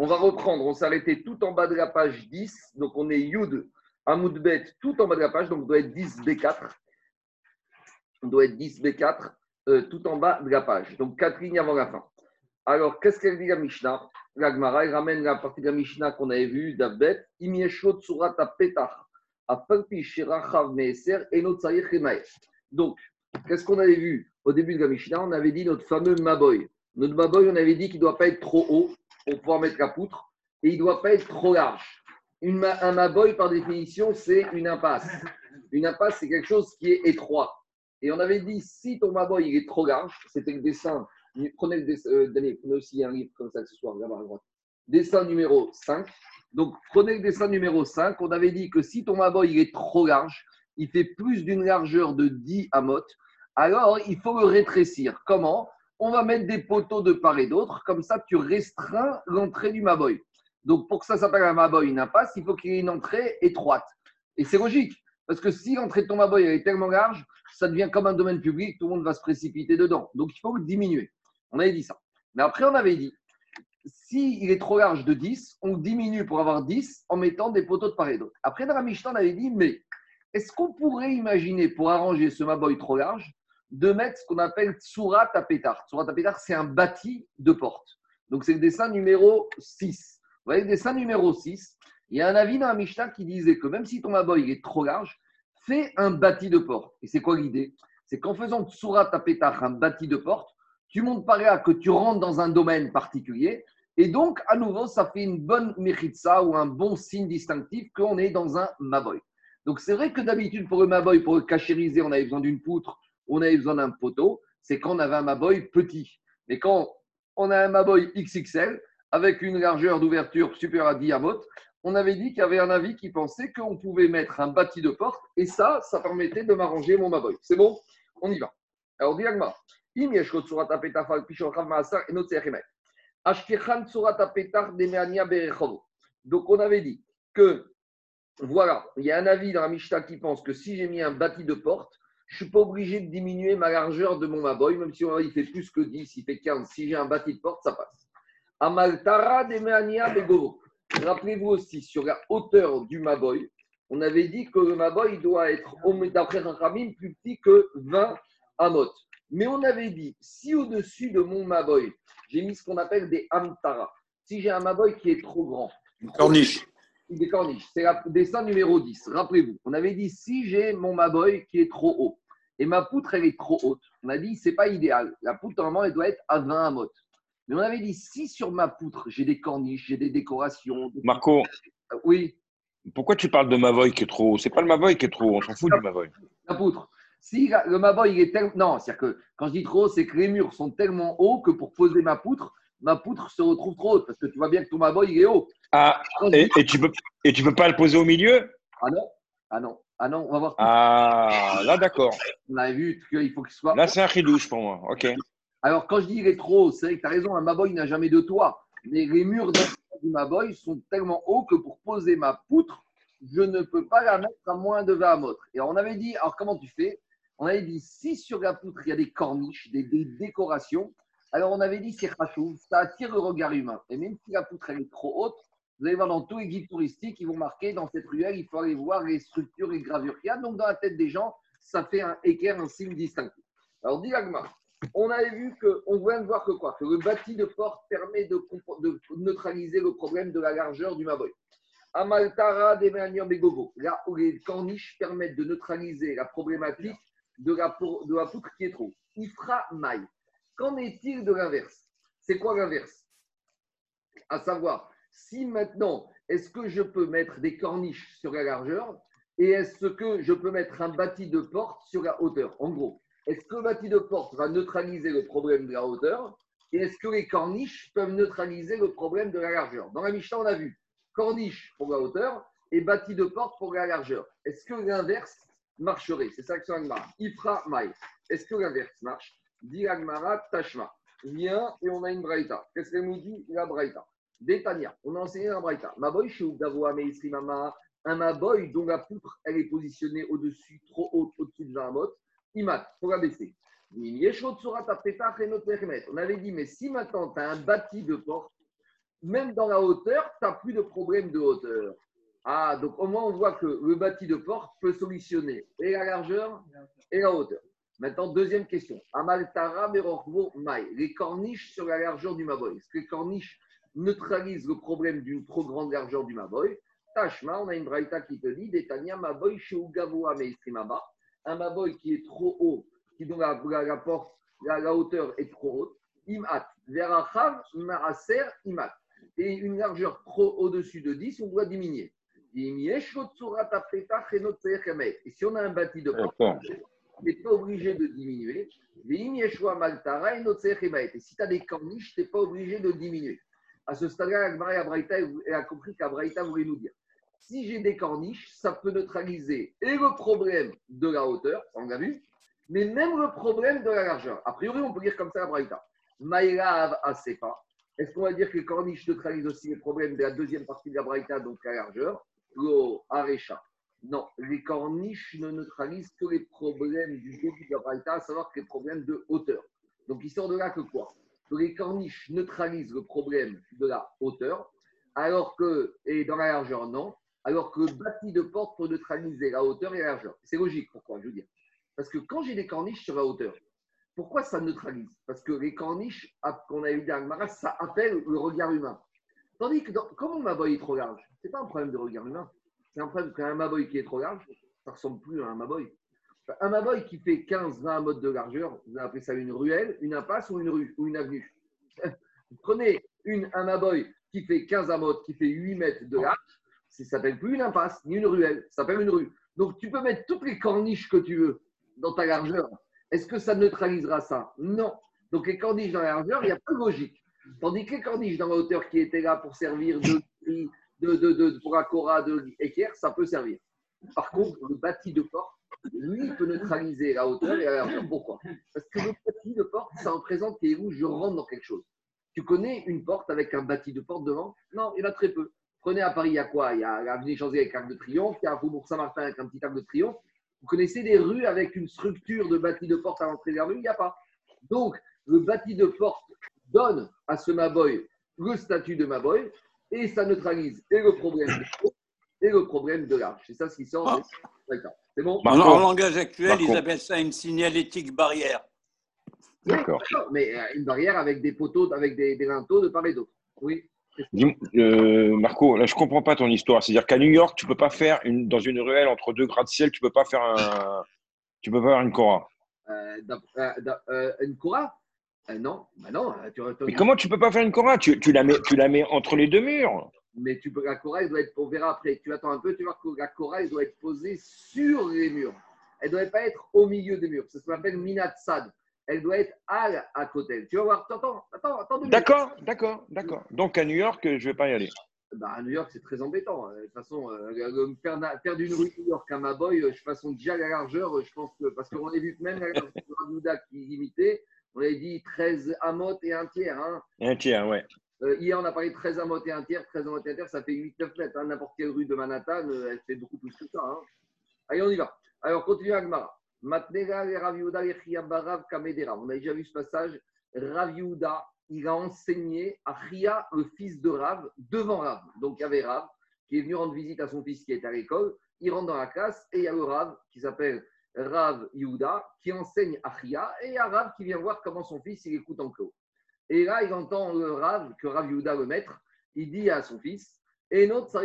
On va reprendre, on s'est arrêté tout en bas de la page 10. Donc on est Yud Amoudbet tout en bas de la page, donc on doit être 10 B4. On doit être 10 B4 euh, tout en bas de la page. Donc quatre lignes avant la fin. Alors, qu'est-ce qu'elle dit la Mishnah? La Gemara, ramène la partie de la Mishnah qu'on avait vue d'Abet. Imieshot surat petach. Donc, qu'est-ce qu'on avait vu au début de la Mishnah? On avait dit notre fameux Maboy. Notre Maboy, on avait dit qu'il ne doit pas être trop haut pour pouvoir mettre la poutre et il ne doit pas être trop large. Une, un Maboy, par définition, c'est une impasse. Une impasse, c'est quelque chose qui est étroit. Et on avait dit, si ton Maboy il est trop large, c'était le dessin, prenez le dessin, euh, prenez aussi un livre comme ça ce soir, là-bas à droite. Dessin numéro 5. Donc, prenez le dessin numéro 5. On avait dit que si ton Maboy il est trop large, il fait plus d'une largeur de 10 amot, alors il faut le rétrécir. Comment? On va mettre des poteaux de part et d'autre, comme ça tu restreins l'entrée du Maboy. Donc, pour que ça s'appelle un Maboy, une impasse, il faut qu'il y ait une entrée étroite. Et c'est logique, parce que si l'entrée de ton Maboy est tellement large, ça devient comme un domaine public, tout le monde va se précipiter dedans. Donc, il faut le diminuer. On avait dit ça. Mais après, on avait dit, s'il est trop large de 10, on diminue pour avoir 10 en mettant des poteaux de part et d'autre. Après, dans on avait dit, mais est-ce qu'on pourrait imaginer, pour arranger ce Maboy trop large, de mettre ce qu'on appelle Tsurat Tapetar Tsurat Tapetar, c'est un bâti de porte. Donc, c'est le dessin numéro 6. Vous voyez, le dessin numéro 6, il y a un avis dans la Mishnah qui disait que même si ton Maboy est trop large, fais un bâti de porte. Et c'est quoi l'idée? C'est qu'en faisant Tsurat Tapetar, un bâti de porte, tu montes par là que tu rentres dans un domaine particulier. Et donc, à nouveau, ça fait une bonne méritza ou un bon signe distinctif qu'on est dans un Maboy. Donc, c'est vrai que d'habitude, pour le Maboy, pour le cachériser, on avait besoin d'une poutre, on avait besoin d'un poteau. C'est quand on avait un Maboy petit. Mais quand on a un Maboy XXL, avec une largeur d'ouverture supérieure à 10 on avait dit qu'il y avait un avis qui pensait qu'on pouvait mettre un bâti de porte et ça, ça permettait de m'arranger mon Maboy. C'est bon? On y va. Alors, diagma. Donc, on avait dit que, voilà, il y a un avis dans la Mishnah qui pense que si j'ai mis un bâti de porte, je ne suis pas obligé de diminuer ma largeur de mon maboy, même si il fait plus que 10, il fait 15. Si j'ai un bâti de porte, ça passe. Amaltara de Begovo. Rappelez-vous aussi, sur la hauteur du maboy, on avait dit que le maboy doit être, d'après Rachamim, plus petit que 20 amot. Mais on avait dit, si au-dessus de mon Maboy, j'ai mis ce qu'on appelle des Amtara, si j'ai un Maboy qui est trop grand. Corniche. Des corniches. C'est le dessin numéro 10. Rappelez-vous, on avait dit, si j'ai mon Maboy qui est trop haut, et ma poutre, elle est trop haute, on a dit, c'est pas idéal. La poutre, normalement, elle doit être à 20 amot. Mais on avait dit, si sur ma poutre, j'ai des corniches, j'ai des décorations. Marco. Oui. Pourquoi tu parles de Mavoy qui est trop haut? C'est pas le Mavoy qui est trop haut, on s'en fout du Mavoy. La poutre. Si le Maboy il est tellement. Non, c'est-à-dire que quand je dis trop haut, c'est que les murs sont tellement hauts que pour poser ma poutre, ma poutre se retrouve trop haute. Parce que tu vois bien que ton Maboy il est haut. Ah, et, tu peux, et tu peux pas le poser au milieu? Ah non Ah non Ah non, on va voir. Ah, là d'accord. On a vu qu'il faut qu'il soit. Là, c'est un ridouche pour moi. Ok. Alors, quand je dis il est trop haut, c'est vrai que tu as raison, un Maboy n'a jamais de toit. Mais les murs du Maboy sont tellement hauts que pour poser ma poutre, je ne peux pas la mettre à moins de 20 mètres. Et on avait dit, alors comment tu fais? On avait dit si sur la poutre il y a des corniches, des, décorations, alors on avait dit c'est rachou, ça attire le regard humain. Et même si la poutre est trop haute, vous allez voir dans tous les guides touristiques, ils vont marquer dans cette ruelle, il faut aller voir les structures et gravures qu'il y a. Donc dans la tête des gens, ça fait un équerre, un signe distinctif. Alors dit on avait vu que, on vient de voir que quoi? Que le bâti de porte permet de, neutraliser le problème de la largeur du maboy. Amaltara des Begogo, là où les corniches permettent de neutraliser la problématique de la, de la poutre qui est trop. Ifra maille. Qu'en est-il de l'inverse? C'est quoi l'inverse? À savoir, si maintenant, est-ce que je peux mettre des corniches sur la largeur et est-ce que je peux mettre un bâti de porte sur la hauteur En gros, est-ce que le bâti de porte va neutraliser le problème de la hauteur et est-ce que les corniches peuvent neutraliser le problème de la largeur? Dans la Mishnah, on a vu corniche pour la hauteur et bâti de porte pour la largeur. Est-ce que l'inverse marcherait? C'est ça que c'est Agmara. Ifra Maï. Est-ce que l'inverse marche? Dit Agmara Tashma. Viens et on a une braïta. Qu'est-ce qu'elle nous dit La braïta? Détania. On a enseigné la braïta. Maboy Meisrimama. Un maboy dont la poutre elle est positionnée au-dessus, trop haute, au-dessus de 20 mot. Imat, pour la baisser. On avait dit, mais si maintenant tu as un bâti de porte même dans la hauteur, tu n'as plus de problème de hauteur. Ah, donc au moins on voit que le bâti de porte peut solutionner et la largeur et la hauteur. Maintenant, deuxième question. Amaltara Mai. Les corniches sur la largeur du Maboy. Est-ce que les corniches neutralisent le problème d'une trop grande largeur du Maboy Tashma, on a une braïta qui te dit Detania Maboy Meistrimaba. Un Maboy qui est trop haut, qui dont la, la, porte, la, hauteur est trop haute. Imat. Verachav Maraser Imat. Et une largeur trop au-dessus de 10, on doit diminuer. Et si on a un bâti de porte, tu n'es pas obligé de diminuer. Et si tu as des corniches, tu n'es pas obligé de diminuer. À ce stade-là, elle a compris qu'Abraïta voulait nous dire si j'ai des corniches, ça peut neutraliser et le problème de la hauteur, on l'a vu, mais même le problème de la largeur. A priori, on peut dire comme ça Abraïta. Maïlav Asepa. Est-ce qu'on va dire que les corniches neutralisent aussi les problèmes de la deuxième partie de la Braïta, donc la largeur? Lo Arecha. Non, les corniches ne neutralisent que les problèmes du début de la Braïta, à savoir que les problèmes de hauteur. Donc il sort de là que quoi? Les corniches neutralisent le problème de la hauteur, alors que, et dans la largeur, non, alors que le bâti de porte peut neutraliser la hauteur et la largeur. C'est logique, pourquoi Je veux dire. Parce que quand j'ai des corniches sur la hauteur, pourquoi ça neutralise? Parce que les corniches, qu'on a eu dans ça appelle le regard humain. Tandis que, comme mon maboy est trop large, ce n'est pas un problème de regard humain. C'est un problème qu'un maboy qui est trop large, ça ne ressemble plus à un maboy. Un maboy qui fait 15-20 modes de largeur, vous appelez ça une ruelle, une impasse ou une rue ou une avenue? Prenez une, un maboy qui fait 15 amotes, qui fait 8 mètres de large, ça ne s'appelle plus une impasse ni une ruelle, ça s'appelle une rue. Donc tu peux mettre toutes les corniches que tu veux dans ta largeur. Est-ce que ça neutralisera ça? Non. Donc les corniches dans la largeur, il n'y a pas de logique. Tandis que les corniches dans la hauteur qui étaient là pour servir de, de, de, de Akora, de équerre, ça peut servir. Par contre, le bâti de porte, lui, peut neutraliser la hauteur et la largeur. Pourquoi? Parce que le bâti de porte, ça représente où je rentre dans quelque chose. Tu connais une porte avec un bâti de porte devant? Non, il y en a très peu. Prenez à Paris, il y a quoi? Il y a l'avenue Champs-Élysées avec arc de triomphe, il y a Faubourg Saint-Martin avec un petit arc de triomphe. Vous connaissez des rues avec une structure de bâti de porte à l'entrée de la rue? Il n'y a pas. Donc, le bâti de porte donne à ce Maboy le statut de Maboy et ça neutralise et le problème de et le problème de l'arche. C'est ça ce qui sort. Ah. C'est bon En langage actuel, ils appellent ça une signalétique barrière. D'accord. Mais euh, une barrière avec des poteaux, avec des, des linteaux de part et d'autre. Oui. Euh, Marco, là je comprends pas ton histoire. C'est-à-dire qu'à New York, tu peux pas faire une, dans une ruelle entre deux gratte-ciel, tu peux pas faire un, tu peux pas faire une cora. Euh, euh, une cora? Non, bah non. Tu, Mais comment tu peux pas faire une cora? Tu, tu, la mets, tu la mets entre les deux murs. Mais tu peux, la cora, elle doit être, on verra après. Tu attends un peu, tu vois que la cora, elle doit être posée sur les murs. Elle ne doit pas être au milieu des murs. C'est ce qu'on appelle minatsad elle doit être à, à côté. Tu vas voir, attends, attends, attends. D'accord, d'accord, d'accord. Donc à New York, je ne vais pas y aller. Bah, à New York, c'est très embêtant. De toute façon, euh, faire, d'une rue New York à Maboy, euh, de toute façon, déjà la largeur, je pense que. Parce qu'on a vu que même la largeur de qui limitait, on avait dit 13 amotes et un tiers. Hein. Un tiers, ouais. Euh, hier, on a parlé de 13 amotes et un tiers. 13 amotes et un tiers, ça fait 8-9 mètres. Hein. N'importe quelle rue de Manhattan, elle fait beaucoup plus que ça. Hein. Allez, on y va. Alors, continue Agmara. On a déjà vu ce passage. Rav il a enseigné à Chia, le fils de Rav, devant Rav. Donc il y avait Rav qui est venu rendre visite à son fils qui est à l'école. Il rentre dans la classe et il y a le Rav qui s'appelle Rav Yehuda qui enseigne à Chia et il y a Rav qui vient voir comment son fils il écoute en clos. Et là, il entend le Rav, que Rav Yehuda, le maître, il dit à son fils Et notre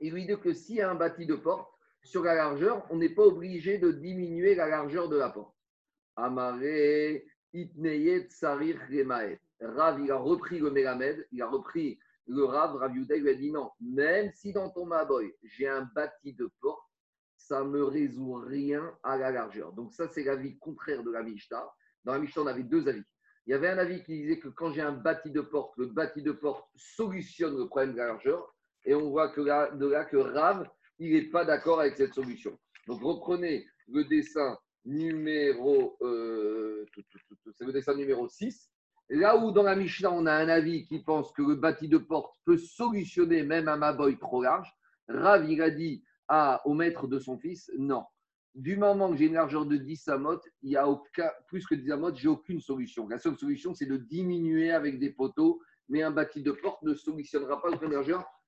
Il lui dit que s'il y a un bâti de porte, sur la largeur, on n'est pas obligé de diminuer la largeur de la porte. Amaré, Itneyet, Sarir, Remaet. Rav, il a repris le Melamed, il a repris le Rav, Rav Yuda, il lui a dit non, même si dans ton Maboy, j'ai un bâti de porte, ça ne me résout rien à la largeur. Donc ça, c'est l'avis contraire de la Mishnah. Dans la Mishnah, on avait deux avis. Il y avait un avis qui disait que quand j'ai un bâti de porte, le bâti de porte solutionne le problème de la largeur. Et on voit que là, que Rav, il n'est pas d'accord avec cette solution. Donc reprenez le dessin numéro, euh, le dessin numéro 6. Là où dans la Mishnah, on a un avis qui pense que le bâti de porte peut solutionner même un maboy trop large, Rav, il a dit à, au maître de son fils, non. Du moment que j'ai une largeur de 10 amotes, il y a plus que 10 amotes, j'ai aucune solution. La seule solution, c'est de diminuer avec des poteaux mais un bâti de porte ne solutionnera pas le premier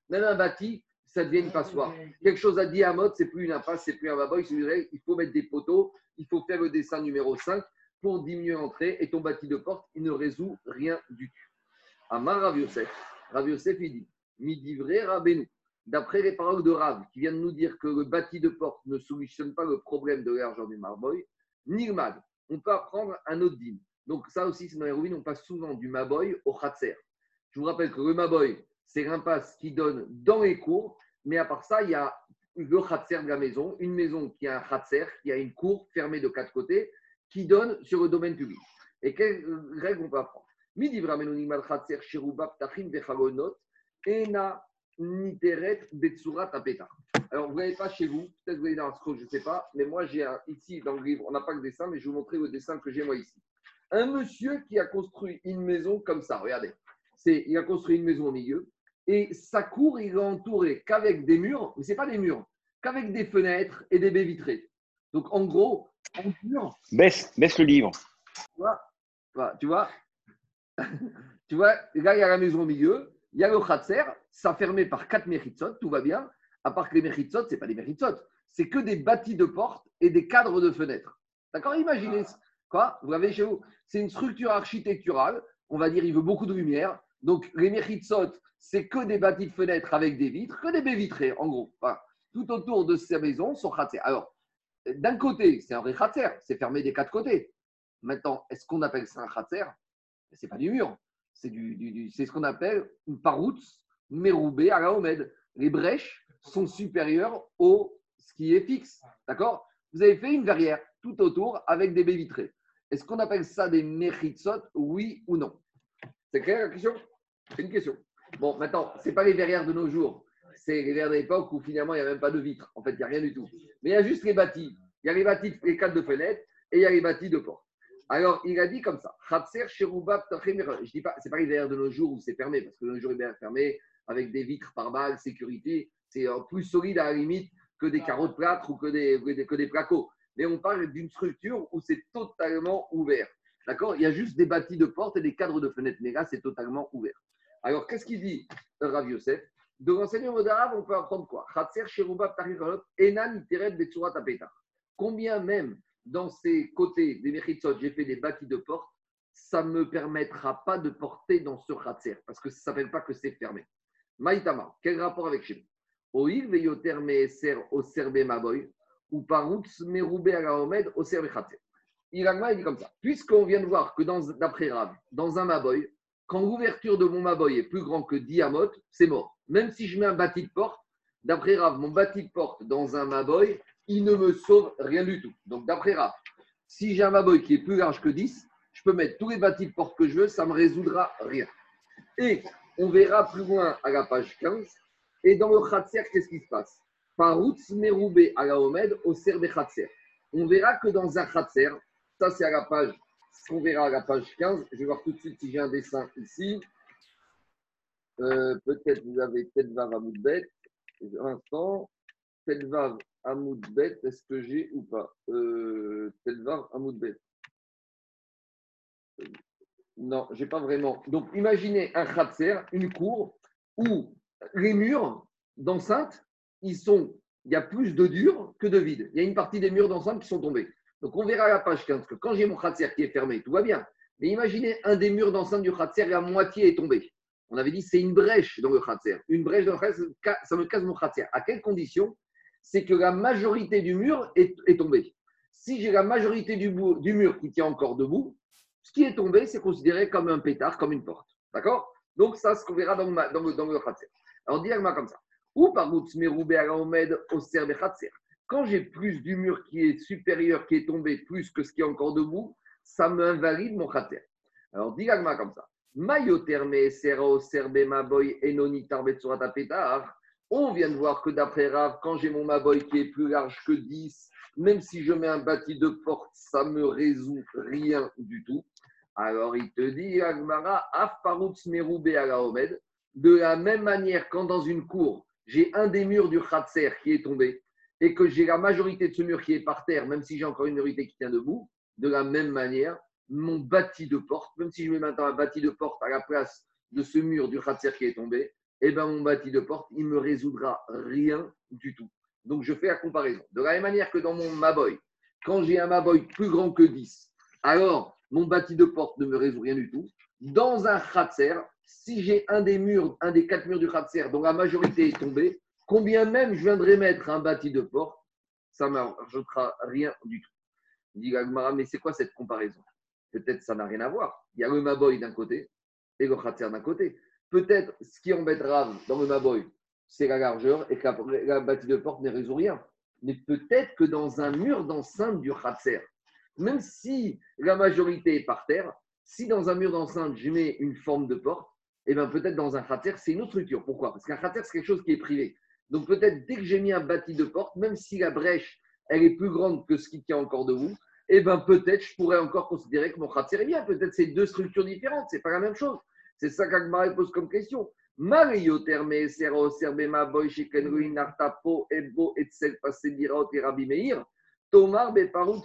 Même un bâti, ça devient une passoire. Quelque chose à dire à mode, c'est plus une impasse, c'est plus un baboy, il faut mettre des poteaux, il faut faire le dessin numéro 5 pour diminuer l'entrée et ton bâti de porte, il ne résout rien du tout. Amar Rav Yosef, il dit, midi vrai Rabbeinu. D'après les paroles de Rav, qui viennent nous dire que le bâti de porte ne solutionne pas le problème de l'argent du marboy, Nirmad, on peut apprendre un autre dîme. Donc ça aussi, c'est dans les ruines, on passe souvent du maboy au khatser. Je vous rappelle que le maboy, c'est l'impasse qui donne dans les cours, mais à part ça, il y a le khatser de la maison, une maison qui a un khatser, qui a une cour fermée de quatre côtés, qui donne sur le domaine public. Et quelles règles on peut apprendre? Alors, vous n'avez pas chez vous, peut-être vous avez dans un scroll, je ne sais pas, mais moi j'ai ici dans le livre, on n'a pas le dessin, mais je vais vous montrer le dessin que j'ai moi ici. Un monsieur qui a construit une maison comme ça, regardez. C'est, il a construit une maison au milieu et sa cour, il est entouré qu'avec des murs, mais ce n'est pas des murs, qu'avec des fenêtres et des baies vitrées. Donc en gros, en mur. Baisse, baisse le livre. Tu vois, tu vois, tu vois, là il y a la maison au milieu, il y a le khatser, ça fermé par quatre méritsot, tout va bien. À part que les méritsot, ce n'est pas des méritsot, c'est que des bâtis de portes et des cadres de fenêtres. D'accord Imaginez, quoi Vous l'avez chez vous C'est une structure architecturale, on va dire, il veut beaucoup de lumière. Donc, les méritsot, c'est que des bâtis de fenêtres avec des vitres, que des baies vitrées, en gros. tout autour de ces maisons sont khatser. Alors, d'un côté, c'est un vrai khatser, c'est fermé des quatre côtés. Maintenant, est-ce qu'on appelle ça un khatser? Ce n'est pas du mur. C'est ce qu'on appelle une paroute méroubé à la Omed. Les brèches sont supérieures au ce qui est fixe. D'accord? Vous avez fait une verrière tout autour avec des baies vitrées. Est-ce qu'on appelle ça des méritsot, oui ou non? C'est clair la question? C'est une question. Bon, maintenant, ce n'est pas les verrières de nos jours. C'est les verrières de l'époque où finalement, il n'y a même pas de vitres. En fait, il n'y a rien du tout. Mais il y a juste les bâtis. Il y a les bâtis, les cadres de fenêtres et il y a les bâtis de porte. Alors, il a dit comme ça. Je ne dis pas, c'est pas les verrières de nos jours où c'est fermé, parce que nos jours, il est bien fermé avec des vitres par balle, sécurité. C'est plus solide à la limite que des carreaux de plâtre ou que des, que des placos. Mais on parle d'une structure où c'est totalement ouvert. D'accord? Il y a juste des bâtis de portes et des cadres de fenêtres. Mais là, c'est totalement ouvert. Alors, qu'est-ce qu'il dit, Rav Yosef? De l'enseignement d'arabe, on peut apprendre quoi? Combien même dans ces côtés des Mechitsot, j'ai fait des bâtis de portes, ça ne me permettra pas de porter dans ce Khatser, parce que ça ne s'appelle pas que c'est fermé. Maïtama, quel rapport avec nous? Oil veyoter meeser au serbe maboy, ou paroutz meroube à la au serbe Khatser. Il dit comme ça. Puisqu'on vient de voir que d'après Rav, dans un maboy, quand l'ouverture de mon maboy est plus grand que 10 amot, c'est mort. Même si je mets un bâti de porte, d'après Rav, mon bâti de porte dans un maboy, il ne me sauve rien du tout. Donc, d'après Rav, si j'ai un maboy qui est plus large que 10, je peux mettre tous les bâtis de porte que je veux, ça ne me résoudra rien. Et on verra plus loin à la page 15. Et dans le Khatser, qu'est-ce qui se passe? Paroutz Meroubé à la au Serbe Khatser. On verra que dans un Khatser, ça c'est à la page, on verra à la page 15. Je vais voir tout de suite si j'ai un dessin ici. Euh, peut-être vous avez peut-être Vav Un instant. Telvav Amoudbet, est-ce que j'ai ou pas? Euh, Telvav Amoudbet. Non, j'ai pas vraiment. Donc, imaginez un khatser, une cour, où les murs d'enceinte, ils sont, il y a plus de dur que de vide. Il y a une partie des murs d'enceinte qui sont tombés. Donc, on verra à la page 15 que quand j'ai mon khatser qui est fermé, tout va bien. Mais imaginez un des murs d'enceinte du khatser, la moitié est tombée. On avait dit c'est une brèche dans le khatser. Une brèche dans le khatser, ça me casse mon khatser. À quelles conditions c'est que la majorité du mur est, tombée. Si j'ai la majorité du, mur qui tient encore debout, ce qui est tombé, c'est considéré comme un pétard, comme une porte. D'accord? Donc, ça, ce qu'on verra dans, le, dans le khatser. Alors, dis-moi comme ça. Ou par Quand j'ai plus du mur qui est supérieur, qui est tombé, plus que ce qui est encore debout, ça m'invalide mon khatser. Alors, dis-moi comme ça. Mayoterme sero serbe maboy enoni pétard. On vient de voir que d'après Rav, quand j'ai mon Maboy qui est plus large que 10, même si je mets un bâti de porte, ça ne me résout rien du tout. Alors il te dit, Agmara, Afparutz Meroubé à Omed. De la même manière, quand dans une cour, j'ai un des murs du Khatser qui est tombé et que j'ai la majorité de ce mur qui est par terre, même si j'ai encore une minorité qui tient debout, de la même manière, mon bâti de porte, même si je mets maintenant un bâti de porte à la place de ce mur du Khatser qui est tombé, eh ben, mon bâti de porte, il me résoudra rien du tout. Donc, je fais la comparaison. De la même manière que dans mon Maboy, quand j'ai un Maboy plus grand que 10, alors mon bâti de porte ne me résout rien du tout. Dans un Khatser, si j'ai un des murs, un des quatre murs du Khatser dont la majorité est tombée, combien même je viendrai mettre un bâti de porte, ça ne m'ajoutera rien du tout. Dit mais c'est quoi cette comparaison? Peut-être ça n'a rien à voir. Il y a le Maboy d'un côté et le Khatser d'un côté. Peut-être ce qui embête Rav dans le Maboy, c'est la largeur et que la, bâtie de porte ne résout rien. Mais peut-être que dans un mur d'enceinte du Khatser, même si la majorité est par terre, si dans un mur d'enceinte, je mets une forme de porte, et eh bien peut-être dans un cratère, c'est une autre structure. Pourquoi? Parce qu'un cratère, c'est quelque chose qui est privé. Donc peut-être dès que j'ai mis un bâti de porte, même si la brèche, elle est plus grande que ce qui tient encore debout, et eh bien peut-être je pourrais encore considérer que mon cratère est bien. Peut-être c'est deux structures différentes, c'est pas la même chose. C'est ça qu'Agmar pose comme question. Nartapo ebo etzel pasebiraot et rabbi meir. Tomar biraot.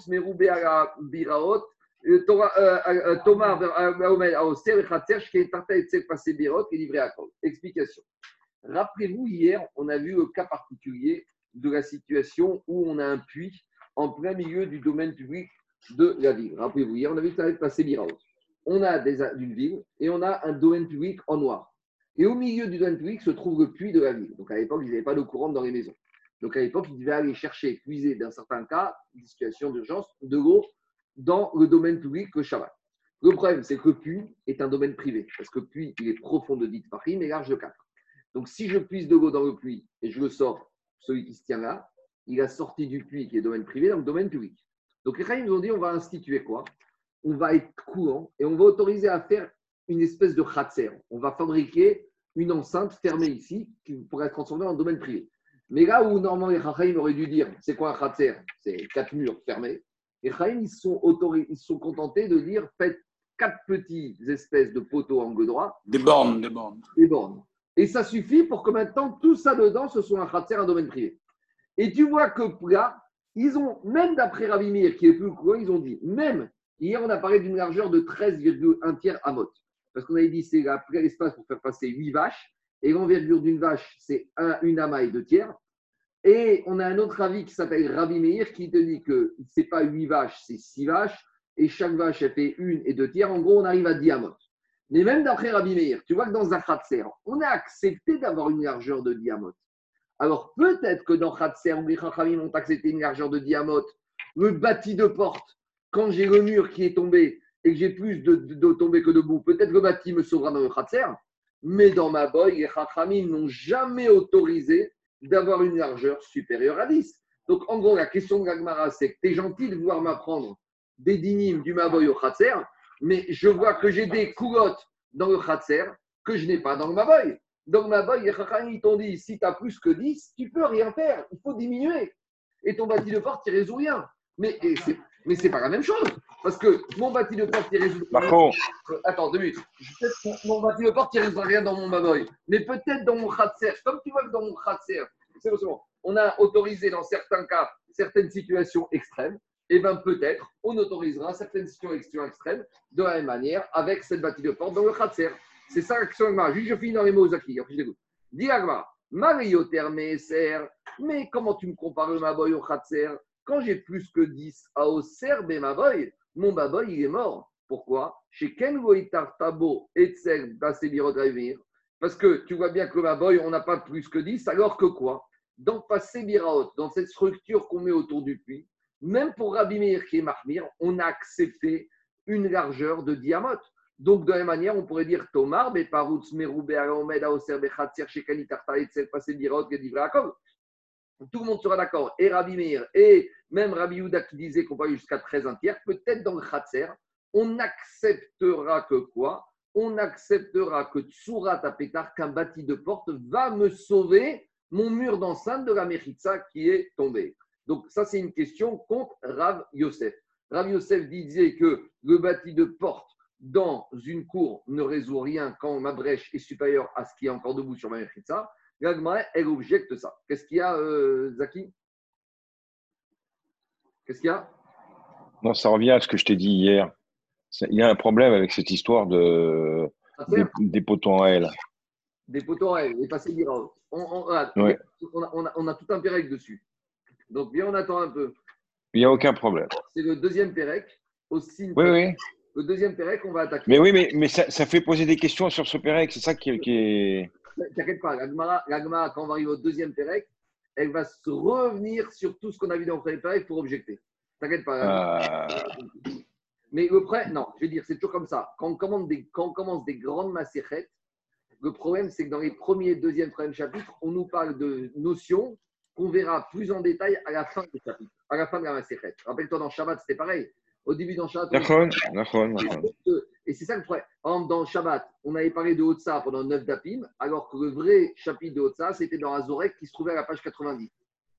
Tomar Aoser Khatser Shke Tarta etzel pasebiraot et livré à Kol. Explication. Rappelez-vous, hier, on a vu le cas particulier de la situation où on a un puits en plein milieu du domaine public de la ville. Rappelez-vous, hier, on a vu que ça allait passer Biraot on a d'une ville et on a un domaine public en noir. Et au milieu du domaine public se trouve le puits de la ville. Donc à l'époque, ils n'avaient pas d'eau courante dans les maisons. Donc à l'époque, ils devaient aller chercher, puiser dans certains cas, une situation d'urgence, de l'eau dans le domaine public le Shabbat. Le problème, c'est que le puits est un domaine privé. Parce que le puits, il est profond de 10 paris, mais large de 4. Donc si je puise de l'eau dans le puits et je le sors, celui qui se tient là, il a sorti du puits qui est domaine privé dans le domaine public. Donc les nous ont dit on va instituer quoi? On va être courant et on va autoriser à faire une espèce de khatser. On va fabriquer une enceinte fermée ici qui pourrait être transformée en domaine privé. Mais là où normalement les Chachaim auraient dû dire c'est quoi un khatser? C'est quatre murs fermés. Les Chachaim, ils sont, ils sont contentés de dire faites quatre petites espèces de poteaux angle droit. Des bornes, des bornes. Des bornes. Et ça suffit pour que maintenant tout ça dedans, ce soit un khatser, un domaine privé. Et tu vois que là, ils ont, même d'après Ravimir, qui est plus court, ils ont dit, même Hier, on a parlé d'une largeur de 13,1 tiers amot. Parce qu'on avait dit c'est l'espace pour faire passer 8 vaches. Et l'envergure d'une vache, c'est une amaille de tiers. Et on a un autre avis qui s'appelle Ravi Meir qui te dit que ce n'est pas 8 vaches, c'est 6 vaches. Et chaque vache, elle fait une et deux tiers. En gros, on arrive à 10 amot. Mais même d'après Rabbi Meir, tu vois que dans un Khatser, on a accepté d'avoir une largeur de diamote. Alors peut-être que dans Khatser, où les Chachamim ont accepté une largeur de diamote, le bâti de porte, quand j'ai le mur qui est tombé et que j'ai plus que de boue, peut-être que le bâti me sauvera dans le khatser, mais dans ma boy, les chachamim n'ont jamais autorisé d'avoir une largeur supérieure à 10. Donc, en gros, la question de Gagmara, c'est que tu es gentil de vouloir m'apprendre des dynimes du Maboy au Khatser, mais je vois que j'ai des coulottes dans le Khatser que je n'ai pas dans le Maboy. Le Maboy, les Chachamim t'ont dit si tu as plus que 10, tu peux rien faire, il faut diminuer. Et ton bâti de porte, il résout rien. Mais c'est mais ce n'est pas la même chose. Parce que mon bâti de porte, il résout. Marco. Euh, attends, deux minutes. Peut-être mon bâti de porte, il résout rien dans mon baboy. Mais peut-être dans mon khatser. Comme tu vois que dans mon khatser, c'est bon, on a autorisé dans certains cas certaines situations extrêmes. Et eh bien peut-être on autorisera certaines situations extrêmes de la même manière avec cette bâtie de porte dans le khatser. C'est ça l'action. Juste, je finis dans les mots je t'écoute. Dis Mario mais comment tu me compares le Maboy au khatser? Quand j'ai plus que 10 à Auxerre, Maboy, mon Baboy, il est mort. Pourquoi? Chez Ken Tabo Etzel Parce que tu vois bien que le Maboy, on n'a pas plus que 10, alors que quoi? Dans Passé dans cette structure qu'on met autour du puits, même pour Rabbi Meir qui est Mahmir, on a accepté une largeur de diamote. Donc, de la même manière, on pourrait dire Tomar, Beparutz, Meroube, Aomed, Aoser, Bechatzer, Shekani, Tarta, Etzel, Passé Biraot, Kedivra, tout le monde sera d'accord, et Rabbi Meir, et même Rabbi Yuda qui disait qu'on va jusqu'à 13 un tiers, peut-être dans le Khatser, on acceptera que quoi? On acceptera que Tsurat Apetar, qu'un bâti de porte, va me sauver mon mur d'enceinte de la Mechitza qui est tombé. Donc, ça, c'est une question contre Rav Yosef. Rav Yosef disait que le bâti de porte dans une cour ne résout rien quand ma brèche est supérieure à ce qui est encore debout sur ma Mechitza. L'Agma, elle objecte ça. Qu'est-ce qu'il y a, euh, Zaki? Qu'est-ce qu'il y a? Non, ça revient à ce que je t'ai dit hier. Il y a un problème avec cette histoire de, des, poteaux en L. Des poteaux en L, et passer l'Iraot. On, on, on, a, on, a, tout un Pérec dessus. Donc, bien, on attend un peu. Il n'y a aucun problème. C'est le deuxième Pérec. Aussi oui, oui. Le deuxième Pérec, on va attaquer. Mais oui, mais, mais ça, ça, fait poser des questions sur ce Pérec. C'est ça qui, qui est. T'inquiète pas, l'Agmara, quand on va arriver au deuxième Pérec, elle va se revenir sur tout ce qu'on a vu dans le premier Pérec pour objecter. T'inquiète pas. Euh... Mais le prêt, non, je vais dire, c'est toujours comme ça. Quand on, commence des, quand on commence des grandes macérettes, le problème, c'est que dans les premiers, deuxième, troisième chapitres, on nous parle de notions qu'on verra plus en détail à la fin du chapitre, à la fin de la macérette. Rappelle-toi, dans Shabbat, c'était pareil. Au début, dans Shabbat. Et c'est ça le problème. Exemple, dans Shabbat, on avait parlé de Hotsa pendant 9 dapim, alors que le vrai chapitre de Hotsa, c'était dans Azorek qui se trouvait à la page 90.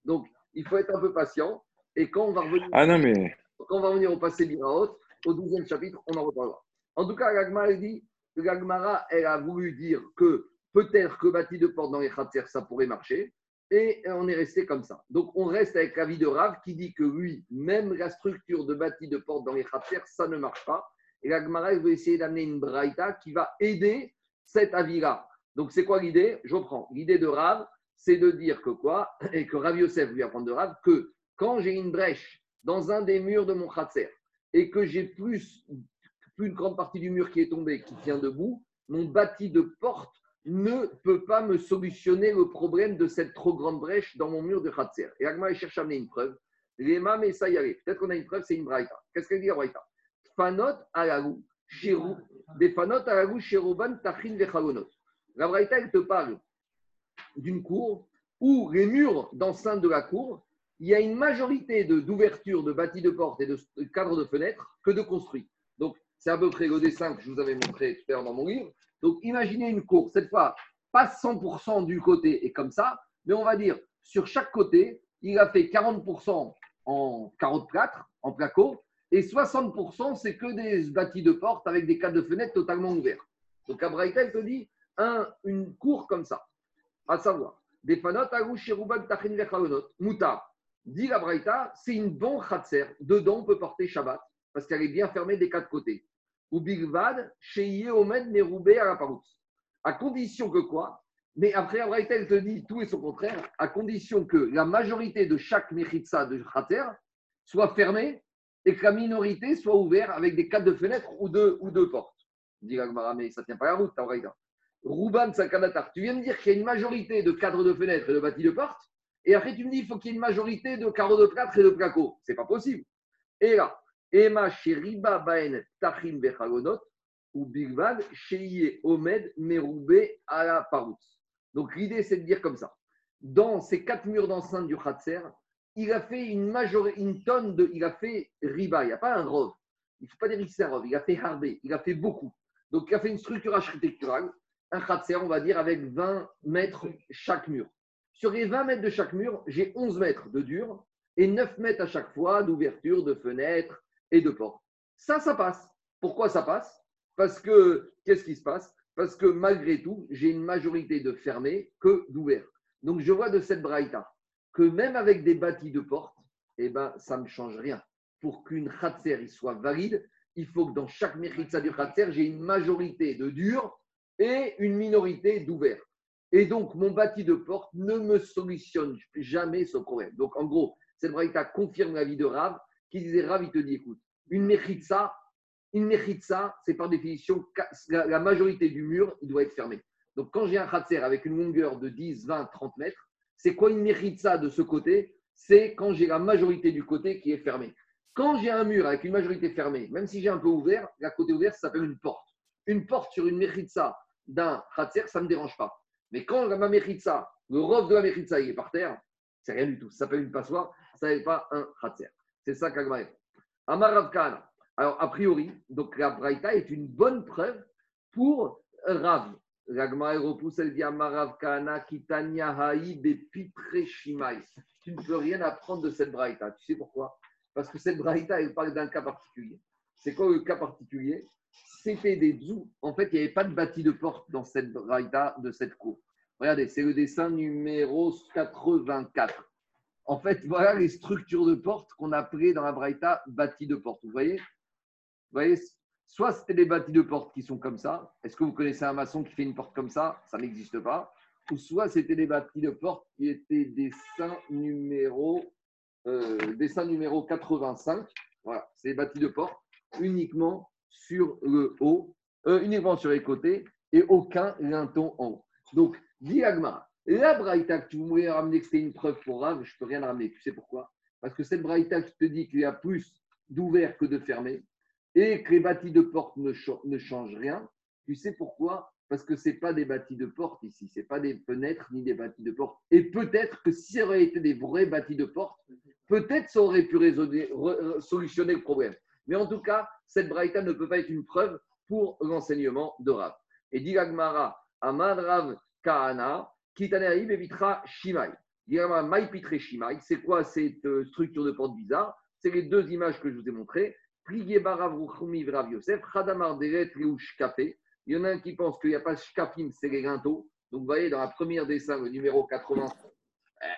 Donc, il faut être un peu patient. Et quand on va revenir, ah non, mais... quand on va revenir au passé Biraot, au 12e chapitre, on en reparlera. En tout cas, l'Agmara dit, l'Agmara, elle a voulu dire que peut-être que bâti de porte dans les khatser, ça pourrait marcher. Et on est resté comme ça. Donc, on reste avec l'avis de Rav qui dit que oui, même la structure de bâti de porte dans les khatser, ça ne marche pas. Et l'Agmara, veut essayer d'amener une braïta qui va aider cet avis-là. Donc, c'est quoi l'idée? Je reprends. L'idée de Rav, c'est de dire que quoi? Et que Rav Yosef lui apprend de Rav que quand j'ai une brèche dans un des murs de mon khatser, et que j'ai plus, plus une grande partie du mur qui est tombé, qui tient debout, mon bâti de porte ne peut pas me solutionner le problème de cette trop grande brèche dans mon mur de Khatser. Et Agma, il cherche à amener une preuve. Les et ça y. Peut-être qu'on a une preuve, c'est une braïta. Qu'est-ce qu'elle dit la braïta? Fanot alagou, shirou, des fanot alagou, shirouban, tachin, vechalonot. La braïta, elle te parle d'une cour où les murs d'enceinte de la cour il y a une majorité d'ouvertures de, bâtis de portes et de, cadres de fenêtres que de construits. Donc, c'est à peu près le dessin que je vous avais montré tout à l'heure dans mon livre. Donc, imaginez une cour, cette fois, pas 100% du côté et comme ça, mais on va dire, sur chaque côté, il a fait 40% en carreaux de plâtre, en placo, et 60%, c'est que des bâtis de portes avec des cadres de fenêtres totalement ouverts. Donc, Abraïta, te dit un, une cour comme ça, à savoir, des fanotes, moutar, Dit la Braïta, c'est une bonne khatser. Dedans, on peut porter Shabbat parce qu'elle est bien fermée des quatre côtés. Ou Bigvad, Sheye Omed Neroubé à la. À condition que quoi? Mais après, la Braïta, elle te dit tout et son contraire, à condition que la majorité de chaque Mechitsa de khatser soit fermée et que la minorité soit ouverte avec des cadres de fenêtres ou deux, ou deux portes. Dit mais ça ne tient pas la route, ta Braïta. Rouban Sakanatar, tu viens de dire qu'il y a une majorité de cadres de fenêtres et de bâtis de portes et après, tu me dis, il faut qu'il y ait une majorité de carreaux de plâtre et de placo. Ce n'est pas possible. Et là, Emma Sheriba Baen Tachim Bechagonot, ou Bigvad, Sheye Omed Meroube à la Paroutz. Donc l'idée, c'est de dire comme ça. Dans ces quatre murs d'enceinte du Khatser, il a fait une, majorité, une tonne de. Il a fait riba, il n'y a pas un rov. Il ne faut pas dire que c'est un il a fait harbé, il a fait beaucoup. Donc il a fait une structure architecturale, un Khatser, on va dire, avec 20 mètres chaque mur. Sur les 20 mètres de chaque mur, j'ai 11 mètres de dur et 9 mètres à chaque fois d'ouverture, de fenêtres et de portes. Ça, ça passe. Pourquoi ça passe? Parce que, qu'est-ce qui se passe? Parce que malgré tout, j'ai une majorité de fermés que d'ouverts. Donc, je vois de cette braïta que même avec des bâtis de portes, eh ben, ça ne change rien. Pour qu'une khatser soit valide, il faut que dans chaque méritza du khatser, j'ai une majorité de dur et une minorité d'ouverts. Et donc, mon bâti de porte ne me solutionne jamais ce problème. Donc, en gros, cette braïta confirme la vie de Rav, qui disait Rav, il te dit, écoute, une ça, une c'est par définition, la majorité du mur, il doit être fermé. Donc, quand j'ai un khatser avec une longueur de 10, 20, 30 mètres, c'est quoi une ça de ce côté? C'est quand j'ai la majorité du côté qui est fermé. Quand j'ai un mur avec une majorité fermée, même si j'ai un peu ouvert, la côté ouvert, ça s'appelle une porte. Une porte sur une ça d'un khatser, ça ne me dérange pas. Mais quand la Mameritza, le rof de la Meritza, il est par terre, c'est rien du tout. Ça s'appelle une passoire, ça n'est pas un khatser. C'est ça qu'Agma Amar Alors, a priori, donc la Braïta est une bonne preuve pour Rav. L'Agma repousse, elle dit. Tu ne peux rien apprendre de cette Braïta. Tu sais pourquoi? Parce que cette Braïta, elle parle d'un cas particulier. C'est quoi le cas particulier? C'était des dous. En fait, il n'y avait pas de bâti de porte dans cette braïta de cette cour. Regardez, c'est le dessin numéro 84. En fait, voilà les structures de porte qu'on appelait dans la braïta bâti de porte. Vous voyez? Vous voyez Soit c'était des bâtis de porte qui sont comme ça. Est-ce que vous connaissez un maçon qui fait une porte comme ça? Ça n'existe pas. Ou soit c'était des bâtis de porte qui étaient dessin numéro, euh, dessin numéro 85. Voilà, c'est des bâtis de porte uniquement sur le haut, euh, uniquement sur les côtés et aucun linton en haut. Donc, diagma, la braïta que tu voulais ramener que c'était une preuve pour Rav, je ne peux rien ramener. Tu sais pourquoi? Parce que cette braïta qui te dit qu'il y a plus d'ouvert que de fermé et que les bâtis de porte ne, changent rien, tu sais pourquoi? Parce que ce pas des bâtis de porte ici, ce pas des fenêtres ni des bâtis de porte. Et peut-être que si ça aurait été des vrais bâtis de porte, peut-être ça aurait pu résoudre, solutionner le problème. Mais en tout cas, cette braïta ne peut pas être une preuve pour l'enseignement de Rav. Et dit Agmara, Amad Rav Kahana, Kitane Bevitra Shimai. Pitre Shimai, c'est quoi cette euh, structure de porte bizarre C'est les deux images que je vous ai montrées. Il y en a un qui pense qu'il n'y a pas shkafim, c'est les linteaux. Donc vous voyez, dans la première dessin, le numéro 80.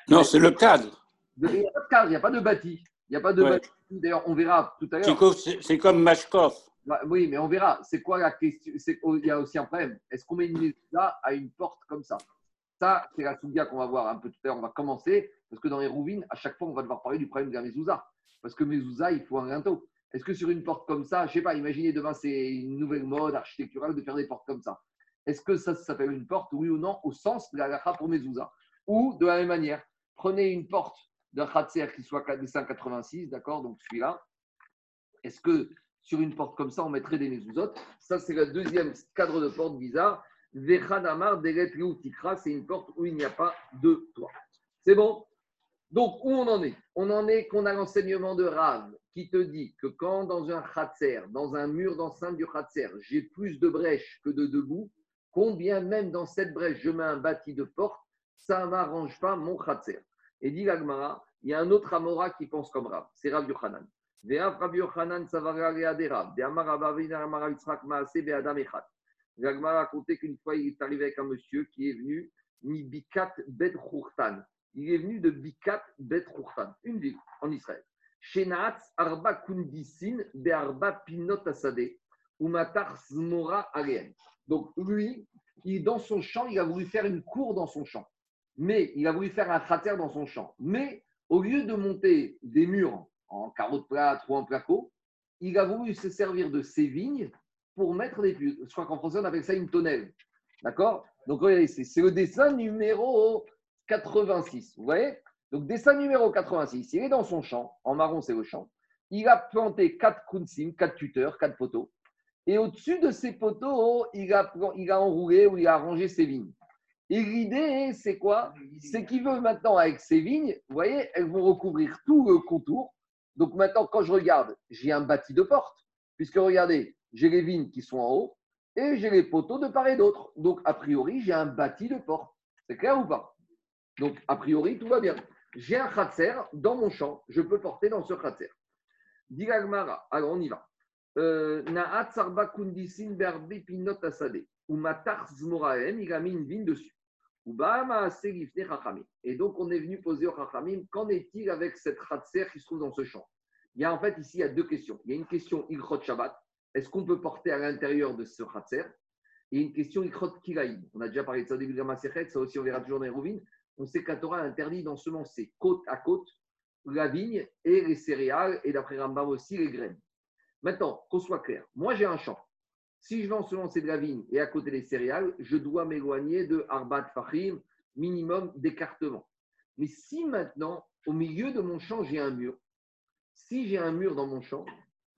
Non, c'est le cadre. Il n'y a pas de cadre, il n'y a pas de bâti. Il n'y a pas de bâti. D'ailleurs, on verra tout à l'heure. C'est comme Mashkov. Bah, oui, mais on verra. C'est quoi la question? Il y a aussi un problème. Est-ce qu'on met une là à une porte comme ça? Ça, c'est la soudia qu'on va voir un peu tout à l'heure. On va commencer parce que dans les rouvines, à chaque fois, on va devoir parler du problème de la mezouza. Parce que mezouza, il faut un linteau. Est-ce que sur une porte comme ça, je sais pas, imaginez demain, c'est une nouvelle mode architecturale de faire des portes comme ça. Est-ce que ça, s'appelle une porte, oui ou non, au sens de la pour mezouza Ou de la même manière, prenez une porte d'un khatser qui soit des 186, d'accord Donc celui-là. Est-ce que sur une porte comme ça, on mettrait des mezuzot. Ça, c'est le deuxième cadre de porte bizarre. Vechadamar Tikra, c'est une porte où il n'y a pas de toit. C'est bon? Donc, où on en est? On en est qu'on a l'enseignement de Rav qui te dit que quand dans un khatser, dans un mur d'enceinte du khatser, j'ai plus de brèches que de debout, combien même dans cette brèche je mets un bâti de porte, ça ne m'arrange pas mon khatser. Et dit l'Agmara, il y a un autre Amora qui pense comme Rav, c'est Rav Yochanan. Rabbi Yochanan Savaragadera, de Amar Abavina Amar Yitzhak Maase Be'adam Echad. L'Agma a raconté qu'une fois, il est arrivé avec un monsieur qui est venu, Bikat Bet. Il est venu de Bikat Bet une ville en Israël. Donc lui, dans son champ, il a voulu faire une cour dans son champ. Mais il a voulu faire un cratère dans son champ. Mais au lieu de monter des murs en carreau de plâtre ou en placo, il a voulu se servir de ses vignes pour mettre des puits. Je crois qu'en français, on appelle ça une tonnelle. D'accord? Donc, c'est le dessin numéro 86. Vous voyez? Donc, dessin numéro 86. Il est dans son champ. En marron, c'est le champ. Il a planté quatre kunsim, quatre tuteurs, quatre poteaux. Et au-dessus de ces poteaux, il a, il a enroulé ou il a arrangé ses vignes. Et l'idée, c'est quoi? C'est qu'il veut maintenant, avec ses vignes, vous voyez, elles vont recouvrir tout le contour. Donc maintenant, quand je regarde, j'ai un bâti de porte, puisque regardez, j'ai les vignes qui sont en haut et j'ai les poteaux de part et d'autre. Donc a priori, j'ai un bâti de porte. C'est clair ou pas? Donc a priori, tout va bien. J'ai un khatser dans mon champ, je peux porter dans ce khatser. Diragmara, alors on y va. Euh, Naat sarba kundisin berbe pinot asade. Ou matar zmoraem, il a mis une vigne dessus. Et donc, on est venu poser au Chachamim, qu'en est-il avec cette Khatser qui se trouve dans ce champ? Il y a en fait ici, il y a deux questions. Il y a une question Ilchot Shabbat. Est-ce qu'on peut porter à l'intérieur de ce Khatser? Et une question Ilchot Kilaïm. On a déjà parlé de ça au début de la ça aussi on verra toujours dans les Rouvines. On sait que la interdit d'ensemencer côte à côte la vigne et les céréales, et d'après Rambam aussi les graines. Maintenant, qu'on soit clair, moi j'ai un champ. Si je vais ensemencer de la vigne et à côté des céréales, je dois m'éloigner de Arbat Fahim, minimum d'écartement. Mais si maintenant, au milieu de mon champ, j'ai un mur, si j'ai un mur dans mon champ,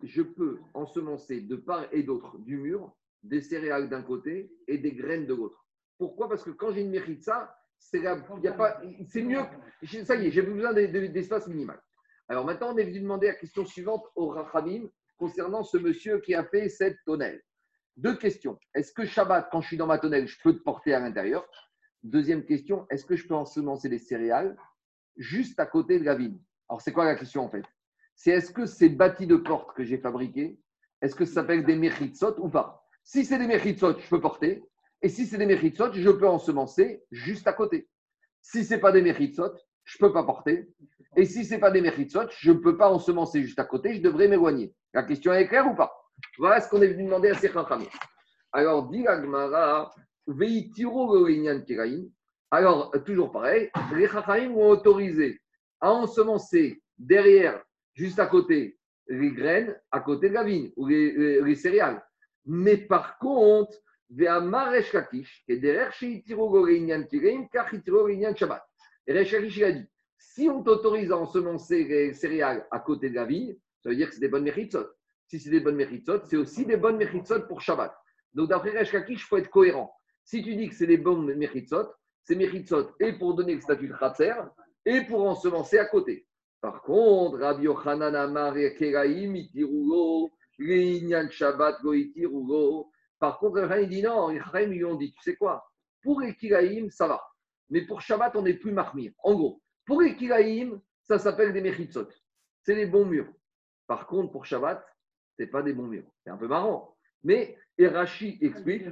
je peux ensemencer de part et d'autre du mur des céréales d'un côté et des graines de l'autre. Pourquoi? Parce que quand j'ai une ça, c'est mieux. Ça y est, j'ai besoin d'espace minimal. Alors maintenant, on est venu demander la question suivante au Rachamim concernant ce monsieur qui a fait cette tonnelle. Deux questions. Est-ce que Shabbat, quand je suis dans ma tonnelle, je peux te porter à l'intérieur? Deuxième question, est-ce que je peux ensemencer des céréales juste à côté de la vigne? Alors, c'est quoi la question en fait? C'est est-ce que ces bâtis de porte que j'ai fabriqués, est-ce que ça s'appelle des mechitsot ou pas? Si c'est des mechitsot, je peux porter. Et si c'est des mechitsot, je peux ensemencer juste à côté. Si ce n'est pas des mechitsot, je peux pas porter. Et si ce n'est pas des mechitsot, je ne peux pas ensemencer juste à côté, je devrais m'éloigner. La question est claire ou pas? Voilà ce qu'on est venu demander à ces Alors, dit alors, toujours pareil, les Chachamim vont autoriser à ensemencer derrière, juste à côté, les graines, à côté de la vigne ou les, céréales. Mais par contre, et il a dit si on t'autorise à ensemencer les céréales à côté de la vigne, ça veut dire que c'est des bonnes méritzot. Si c'est des bonnes méritzot, c'est aussi des bonnes méritzot pour Shabbat. Donc d'après Resh Kakish, il faut être cohérent. Si tu dis que c'est des bonnes méritzot, c'est méritzot et pour donner le statut de Khatser et pour ensemencer à côté. Par contre, Rabbi Yochanan Amar Keraim Itirugo, Shabbat Goitirugo. Par contre, il dit non, les lui ont dit, tu sais quoi? Pour les ça va. Mais pour Shabbat, on n'est plus marmir. En gros, pour les ça s'appelle des Mechitzot. C'est des bons murs. Par contre, pour Shabbat, ce n'est pas des bons murs. C'est un peu marrant. Mais et Rashi explique,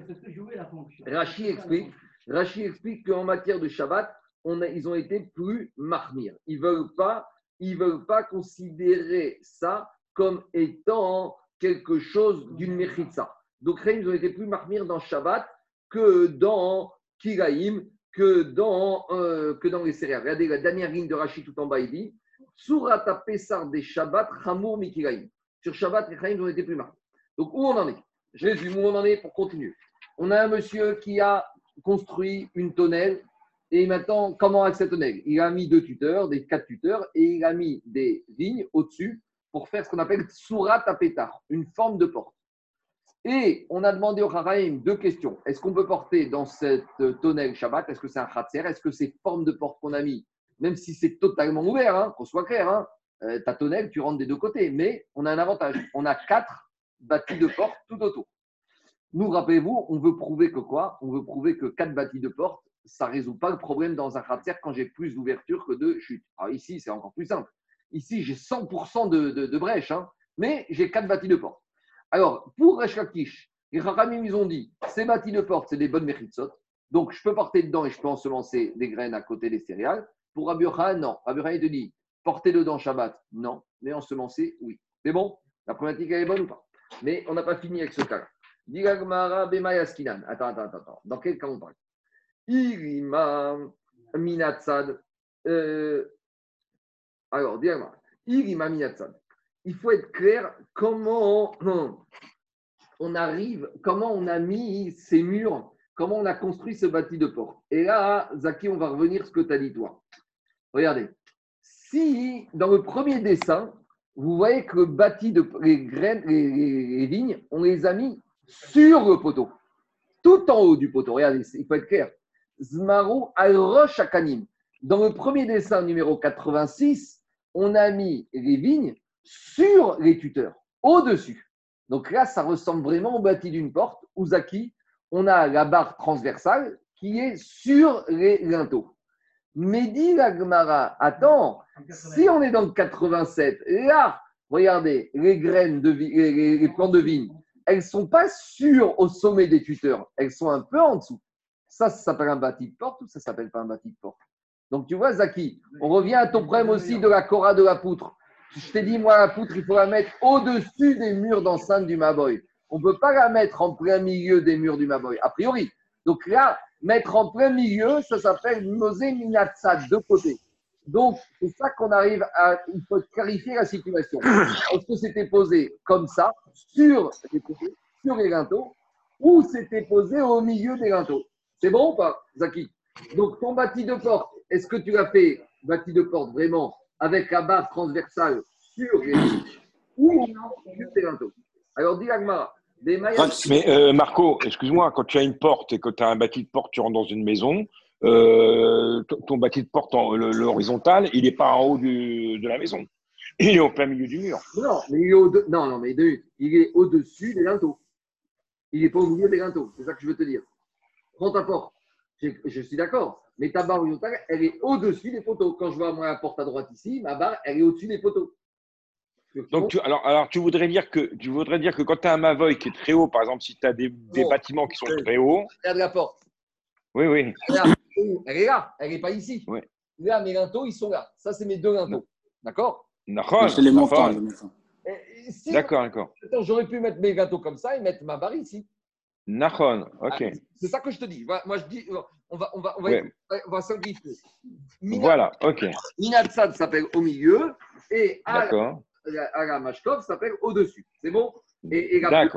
Rashi explique, Rashi explique qu'en matière de Shabbat, on ils ont été plus marmir. Ils ne veulent, pas, ils veulent pas considérer ça comme étant quelque chose d'une mechitza. Donc, ils ont été plus marmir dans Shabbat que dans Kiraïm, que dans, euh, que dans les céréales. Regardez la dernière ligne de Rachid tout en bas, il dit Surata Pessar des Shabbat, Hamour Mikiraïm. Sur Shabbat, les Chaim ont été plus marmir. Donc, où on en est? Je résume où on en est pour continuer. On a un monsieur qui a construit une tonnelle. Et maintenant, comment avec cette tonnelle? Il a mis deux tuteurs, des quatre tuteurs, et il a mis des vignes au-dessus pour faire ce qu'on appelle Surat Apetar, une forme de porte. Et on a demandé au Haraïm deux questions. Est-ce qu'on peut porter dans cette tonnelle Shabbat? Est-ce que c'est un Khatser? Est-ce que c'est forme de porte qu'on a mis? Même si c'est totalement ouvert, hein, qu'on soit clair, hein, euh, ta tonnelle, tu rentres des deux côtés. Mais on a un avantage. On a quatre bâtis de porte tout autour. Nous, rappelez-vous, on veut prouver que quoi? On veut prouver que quatre bâtis de porte, ça ne résout pas le problème dans un Khatser quand j'ai plus d'ouverture que de chute. Alors ici, c'est encore plus simple. Ici, j'ai 100% de, de, de brèche, hein, mais j'ai quatre bâtis de porte. Alors, pour Resh les Chachamim, ils ont dit, ces bâtis de porte, c'est des bonnes méritsot. Donc, je peux porter dedans et je peux ensemencer des graines à côté des céréales. Pour Rabbi non. Rabbi il te dit, porter dedans Shabbat, non. Mais ensemencer, oui. C'est bon? La problématique, elle est bonne ou pas? Mais on n'a pas fini avec ce cas-là. Attends, attends, attends. Dans quel cas on parle? Irima minatsad. Euh, alors. Irima minatsad il faut être clair comment on arrive, comment on a mis ces murs, comment on a construit ce bâti de porte. Et là, Zaki, on va revenir ce que tu as dit toi. Regardez, si dans le premier dessin, vous voyez que le bâti de les graines, les, vignes, on les a mis sur le poteau, tout en haut du poteau. Regardez, il faut être clair. Zmaro al Rosh Dans le premier dessin numéro 86, on a mis les vignes sur les tuteurs, au-dessus. Donc là, ça ressemble vraiment au bâti d'une porte où Zaki, on a la barre transversale qui est sur les linteaux. Mais dit la Gemara, attends, si on est dans le 87, là, regardez, les graines de les, les plants de vigne, elles ne sont pas sur au sommet des tuteurs, elles sont un peu en dessous. Ça, ça s'appelle un bâti de porte ou ça s'appelle pas un bâti de porte? Donc tu vois, Zaki, on revient à ton problème aussi de la cora de la poutre. Je t'ai dit, moi, la poutre, il faut la mettre au-dessus des murs d'enceinte du Maboy. On ne peut pas la mettre en plein milieu des murs du Maboy, a priori. Donc là, mettre en plein milieu, ça s'appelle Mosé Minatsa, de côté. Donc, c'est ça qu'on arrive à. Il faut clarifier la situation. Est-ce que c'était posé comme ça, sur les côtés, linteaux, ou c'était posé au milieu des linteaux? C'est bon ou pas, Zaki? Donc, ton bâti de porte, est-ce que tu l'as fait bâti de porte vraiment avec la barre transversale sur les ou sur tes linteaux. Alors, dis Agmara. Mais euh, Marco, excuse-moi, quand tu as une porte et que tu as un bâti de porte, tu rentres dans une maison, euh, ton bâti de porte, l'horizontal, il n'est pas en haut de la maison. Il est au plein milieu du mur. Non, mais il est au non, non, mais il est au-dessus des linteaux. Il n'est pas au milieu des linteaux. C'est ça que je veux te dire. Prends ta porte. je suis d'accord. Mais ta barre horizontale, elle est au-dessus des poteaux. Quand je vois moi la porte à droite ici, ma barre, elle est au-dessus des poteaux. Donc, tu, alors, alors, tu voudrais dire que tu voudrais dire que quand tu as un Mavoy qui est très haut, par exemple, si tu as des, bâtiments qui sont très hauts. Regarde la porte. Oui, oui. elle est là, elle n'est pas ici. Oui. Là, mes linteaux, ils sont là. Ça, c'est mes deux linteaux. D'accord? C'est les montants. d'accord, d'accord. J'aurais pu mettre mes gâteaux comme ça et mettre ma barre ici. Nahon, ok. Ah, c'est ça que je te dis. Moi, je dis, on va, on va, on va, on va simplifier. voilà, ok. Minatsad s'appelle au milieu et Ala, Ala Mashkov s'appelle au-dessus. C'est bon? Et. Et la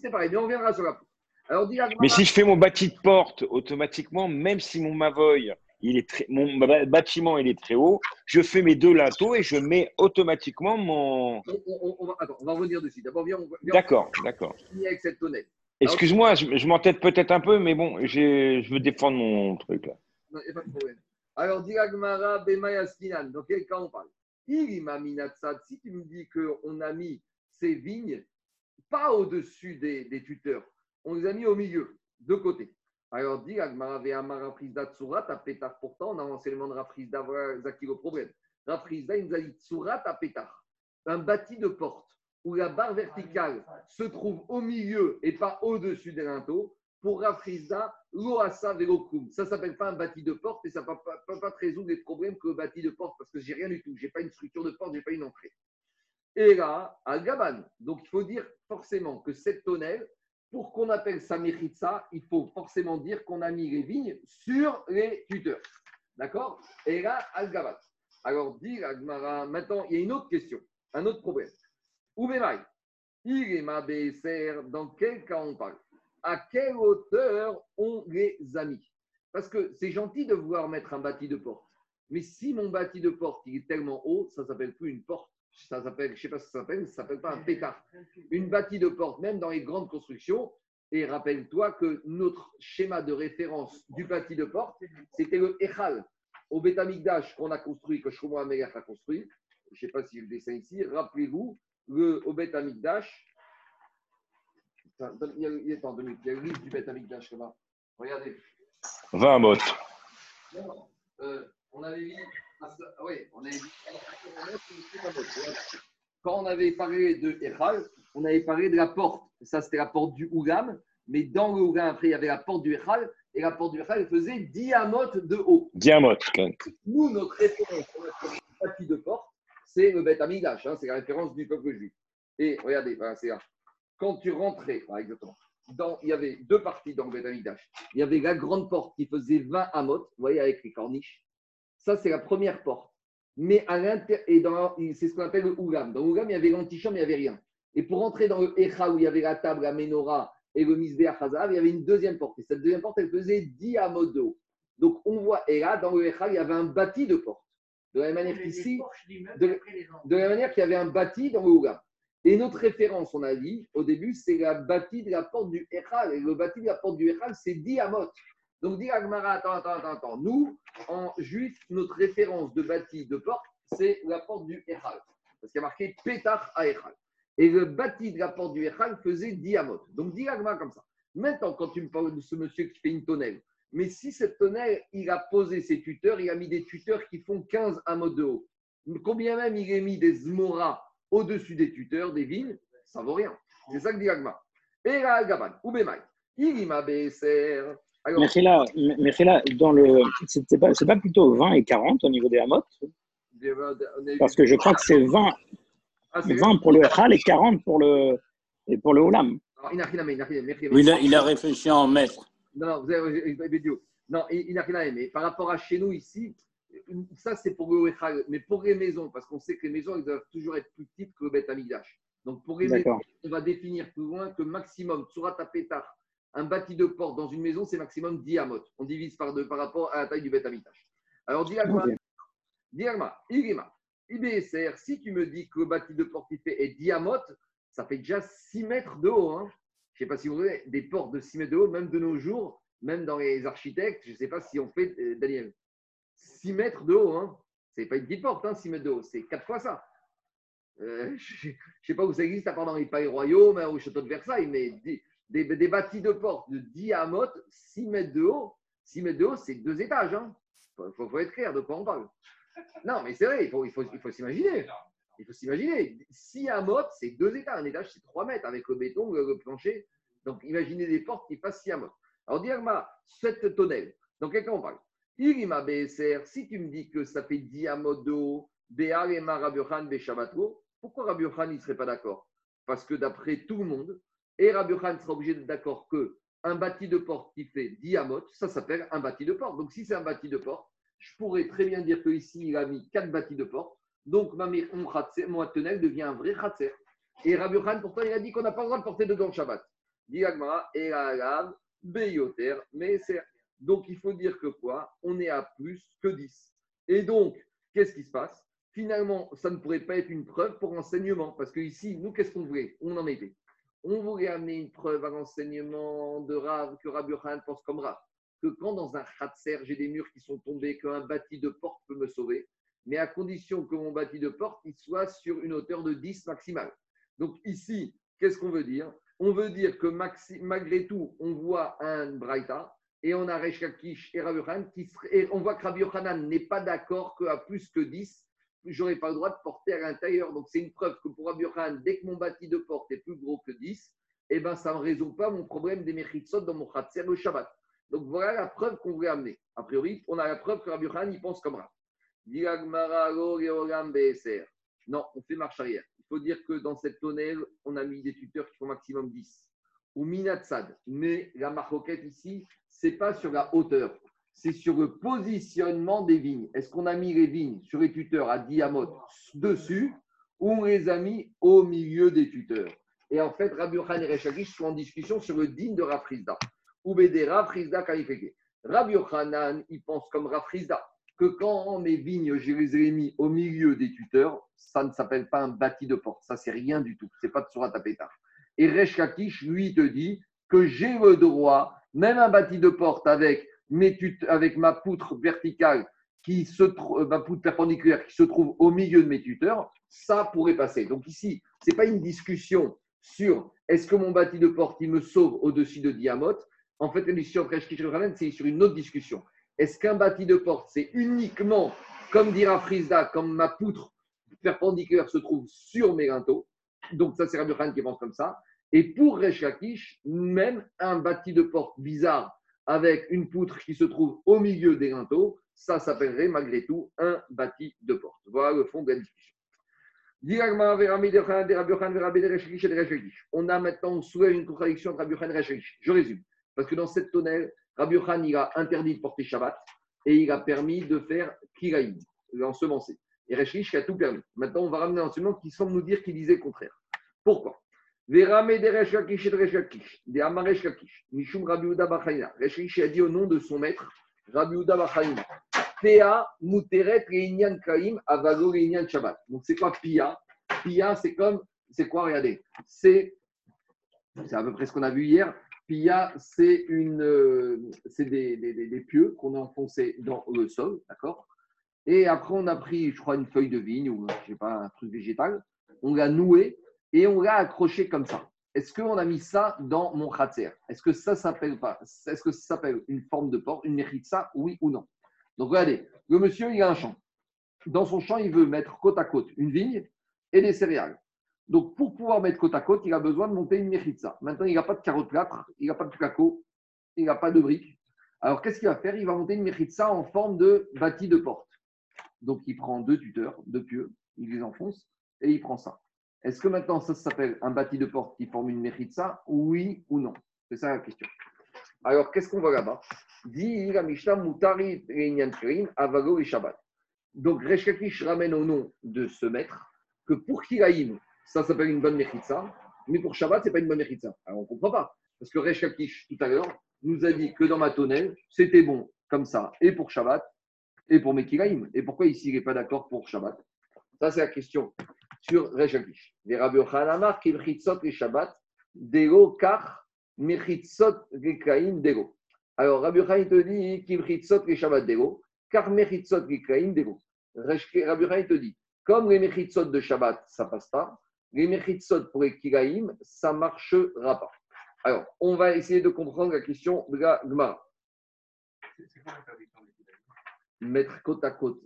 c'est pareil, mais on reviendra sur la poutre. Alors, mais si je fais mon bâti de porte automatiquement, même si mon Mavoy, il est très, mon bâtiment il est très haut, je fais mes deux linteaux et je mets automatiquement mon. On, va, attends, on va revenir dessus. D'abord, viens, D'accord, d'accord. Avec cette tonnelle. Excuse-moi, je, m'entête peut-être un peu, mais bon, je veux défendre mon truc là. Non, il n'y a pas de problème. Alors, Diragmara Bemayaskinan, dans quel cas on parle? Si tu me dis qu'on a mis ces vignes pas au-dessus des, des, tuteurs, on les a mis au milieu, de côté. Alors, dit Agmara Ve'amara Frisda Tsurat, à Pétar, pourtant, on a l'enseignement de Rafrizda, voilà le problème. Rafrizda, il nous a dit Tsurat à Pétar, un bâti de porte où la barre verticale se trouve au milieu et pas au-dessus des linteaux, pour Rafrizda, l'oasa velokum. Ça ne s'appelle pas un bâti de porte et ça ne peut pas, résoudre les problèmes que le bâti de porte parce que j'ai rien du tout. Je n'ai pas une structure de porte, je n'ai pas une entrée. Et là, al Gaban. Donc il faut dire forcément que cette tonnelle, pour qu'on appelle ça ça, il faut forcément dire qu'on a mis les vignes sur les tuteurs. D'accord? Et là, al Gaban. Alors, dit maintenant, il y a une autre question, un autre problème. Oubemaï, il est ma BSR, dans quel cas on parle? À quelle hauteur on les a mis Parce que c'est gentil de vouloir mettre un bâti de porte. Mais si mon bâti de porte il est tellement haut, ça ne s'appelle plus une porte. Ça s'appelle, je ne sais pas ce que ça s'appelle, ça s'appelle pas un pétard. Une bâti de porte, même dans les grandes constructions. Et rappelle-toi que notre schéma de référence du bâti de porte, c'était le Echal. Au Betamikdash qu'on a construit, que Shlomo Amelech a construit. Je ne sais pas si je le dessin ici. Rappelez-vous, le, au. Il y a, il y a, attends, il y a le livre du Bet Amigdash là-bas. Regardez. 20 mottes. Euh, on avait vu. Ah, oui, on avait vu. Quand on avait parlé de Echal, on avait parlé de la porte. Ça, c'était la porte du Ougam. Mais dans le Ougam, après, il y avait la porte du Echal. Et la porte du Echal faisait diamote de haut. Diamote. Nous, notre référence, on a de porte c'est le Beth Amidash, hein, c'est la référence du peuple juif. Et regardez, c'est là. Quand tu rentrais, il y avait deux parties dans le Beth Amidash. Il y avait la grande porte qui faisait 20 amot, vous voyez, avec les corniches. Ça, c'est la première porte. Mais à l'intérieur, c'est ce qu'on appelle le Ougam. Dans le il y avait l'antichambre, il n'y avait rien. Et pour entrer dans le Echa, où il y avait la table, la menorah et le Misbeh Hazav, il y avait une deuxième porte. Et cette deuxième porte, elle faisait 10 amot de. Donc on voit, et là, dans le Echa, il y avait un bâti de porte. De la même manière qu'ici, de, la manière qu'il y avait un bâti dans le Ouga. Et notre référence, on a dit au début, c'est la bâti de la porte du Echal. Et le bâti de la porte du Echal, c'est Diamot. Donc, dit Agmara, attends, attends, attends, attends. Nous, en juif, notre référence de bâti de porte, c'est la porte du Echal. Parce qu'il y a marqué Pétach à Echal. Et le bâti de la porte du Echal faisait Diamot. Donc, dit Agmara comme ça. Maintenant, quand tu me parles de ce monsieur qui fait une tonnelle, mais si cette tonnelle, il a posé ses tuteurs, il a mis des tuteurs qui font 15 à de haut. Combien même il a mis des zmoras au-dessus des tuteurs, des vignes, ça vaut rien. C'est ça que dit Agma. Et là, Gaban, ou il m'a BSR. Mais là, dans le, c'est pas, pas plutôt 20 et 40 au niveau des hamots Parce que je crois que c'est 20, 20 ah, pour le Hal et 40 pour le, et pour le Olam. Oui, il a, il a réfléchi en mètres. Non, vous avez, non, il n'a rien aimé. Par rapport à chez nous ici, ça c'est pour le mais pour les maisons, parce qu'on sait que les maisons elles doivent toujours être plus petites que le Beth Amigdash. Donc pour les maisons, on va définir plus loin que maximum, Surat Pétar, un bâti de porte dans une maison, c'est maximum 10 amot. On divise par deux par rapport à la taille du Beth Amigdash. Alors, Diagma, Diagma, Irima, IBSR, si tu me dis que le bâti de porte il fait est 10 amot, ça fait déjà 6 mètres de haut. Hein je ne sais pas si vous voyez, des portes de 6 mètres de haut, même de nos jours, même dans les architectes, je ne sais pas si on fait, euh, Daniel, 6 mètres de haut, hein. ce n'est pas une petite porte, hein, 6 mètres de haut, c'est 4 fois ça. Euh, je ne sais pas où ça existe, à part dans les palais royaux, mais au château de Versailles, mais des, des, bâtis de porte de diamote, 6 mètres de haut, 6 mètres de haut, c'est deux étages. Il hein. faut, être clair de quoi on parle. Non, mais c'est vrai, faut, faut, il faut s'imaginer. Il faut s'imaginer, si un mot, c'est deux étages. Un étage, c'est trois mètres avec le béton, le, plancher. Donc, imaginez des portes qui passent si un mot. Alors, Diagma, cette tonnelle, dans quel cas on parle Irima BSR, si tu me dis que ça fait diamodo, Béar et Marabuchan, Pourquoi Rabbi Yochanan ne serait pas d'accord? Parce que d'après tout le monde, et Rabbi Yochanan sera obligé d'être d'accord que un bâti de porte qui fait diamote, ça s'appelle un bâti de porte. Donc si c'est un bâti de porte, je pourrais très bien dire qu'ici, il a mis quatre bâtis de porte. Donc ma mon tunnel devient un vrai khatser. Et Rabbi Yochanan, pourtant, il a dit qu'on n'a pas le droit de porter dedans le Shabbat. Dit et Beyoter. Donc il faut dire que quoi? On est à plus que 10. Et donc, qu'est-ce qui se passe? Finalement, ça ne pourrait pas être une preuve pour enseignement. Parce que ici, nous, qu'est-ce qu'on voulait? On en était. On voulait amener une preuve à l'enseignement de Rav, que Rabbi Yochanan pense comme Rav. Que quand dans un khatser, j'ai des murs qui sont tombés, qu'un bâti de porte peut me sauver, mais à condition que mon bâti de porte soit sur une hauteur de 10 maximale. Donc ici, qu'est-ce qu'on veut dire? On veut dire que malgré tout, on voit un Braïta et on a Resh et Rabbi qui et on voit que Rabbi n'est pas d'accord qu'à plus que 10, j'aurais pas le droit de porter à l'intérieur. Donc c'est une preuve que pour Rabbi dès que mon bâti de porte est plus gros que 10, eh ben, ça ne résout pas mon problème des Mechitsot dans mon Khatser le Shabbat. Donc voilà la preuve qu'on voulait amener. A priori, on a la preuve que Rabbi Yochanan il pense comme ça. Non, on fait marche arrière faut dire que dans cette tonnelle, on a mis des tuteurs qui font maximum 10. Ou minatsad. Mais la maroquette ici, c'est pas sur la hauteur, c'est sur le positionnement des vignes. Est-ce qu'on a mis les vignes sur les tuteurs à diamote dessus ou on les a mis au milieu des tuteurs? Et en fait, Rabbi Yochanan et Rechagish sont en discussion sur le digne de Rafrizda. Ou Bédé Rafrizda Kalifeke. Rabbi Yochanan, il pense comme Rafrizda que quand je les ai mis au milieu des tuteurs, ça ne s'appelle pas un bâti de porte. Ça, c'est rien du tout. C'est pas de Surat Apeta. Et Resh Kakish, lui, te dit que j'ai le droit, même un bâti de porte avec, ma poutre verticale, qui se euh, ma poutre perpendiculaire qui se trouve au milieu de mes tuteurs, ça pourrait passer. Donc ici, ce n'est pas une discussion sur est-ce que mon bâti de porte, il me sauve au-dessus de Diamote. En fait, la discussion de Resh c'est sur une autre discussion. Est-ce qu'un bâti de porte, c'est uniquement, comme dira Frisda, comme ma poutre perpendiculaire se trouve sur mes linteaux Donc, ça, c'est Rabbi qui pense comme ça. Et pour Resh même un bâti de porte bizarre avec une poutre qui se trouve au milieu des linteaux, ça s'appellerait malgré tout un bâti de porte. Voilà le fond de la discussion. On a maintenant, soulève une contradiction entre Rabbi et Je résume. Parce que dans cette tonnelle, Rabbi Khan, il a interdit de porter Shabbat et il a permis de faire Kiraïm, l'ensemencer. Et Rechish a tout permis. Maintenant, on va ramener un enseignement qui semble nous dire qu'il disait le contraire. Pourquoi? Rechish a dit au nom de son maître, Rabbi Uda Bachaina. Pea Muteret Reinyan Kaim Avalo Reinyan Shabbat. Donc, c'est quoi Pia? Pia, c'est comme, c'est quoi? Regardez, c'est, c'est à peu près ce qu'on a vu hier. Pia, euh, c'est des, des, pieux qu'on a enfoncés dans le sol, d'accord? Et après, on a pris, je crois, une feuille de vigne ou, je sais pas, un truc végétal, on l'a noué et on l'a accroché comme ça. Est-ce qu'on a mis ça dans mon khatser? Est-ce que ça s'appelle pas? Est-ce que ça s'appelle une forme de porte, une ça, oui ou non? Donc regardez, le monsieur, il a un champ. Dans son champ, il veut mettre côte à côte une vigne et des céréales. Donc, pour pouvoir mettre côte à côte, il a besoin de monter une méritza. Maintenant, il n'a pas de carotte plâtre, il n'a pas de placo, il n'a pas de briques. Alors, qu'est-ce qu'il va faire? Il va monter une méritza en forme de bâti de porte. Donc, il prend deux tuteurs, deux pieux, il les enfonce et il prend ça. Est-ce que maintenant, ça s'appelle un bâti de porte qui forme une méritza Oui ou non? C'est ça la question. Alors, qu'est-ce qu'on voit là-bas? Donc, Reshkakish ramène au nom de ce maître que pour ça s'appelle une bonne mechitza. Mais pour Shabbat, ce n'est pas une bonne mechitza. Alors on ne comprend pas. Parce que Resh tout à l'heure, nous a dit que dans ma tonnelle, c'était bon comme ça, et pour Shabbat, et pour Mekiraim. Et pourquoi ici, il n'est pas d'accord pour Shabbat? Ça, c'est la question sur Resh Les Rabbi Ochanamar, et Shabbat, Dego, Kar, Mechitzot, Gekaim, Dego. Alors, Rabbi te dit, Kimchitzot, les Shabbat, Dego, Kar, Mechitzot, Gekaim, Dego. Rabbi te dit, comme les Mechitzot de Shabbat, ça passe pas, les Mechitsot pour les Kilaïm, ça ne marchera pas. Alors, on va essayer de comprendre la question de la Gemara. Mettre côte à côte.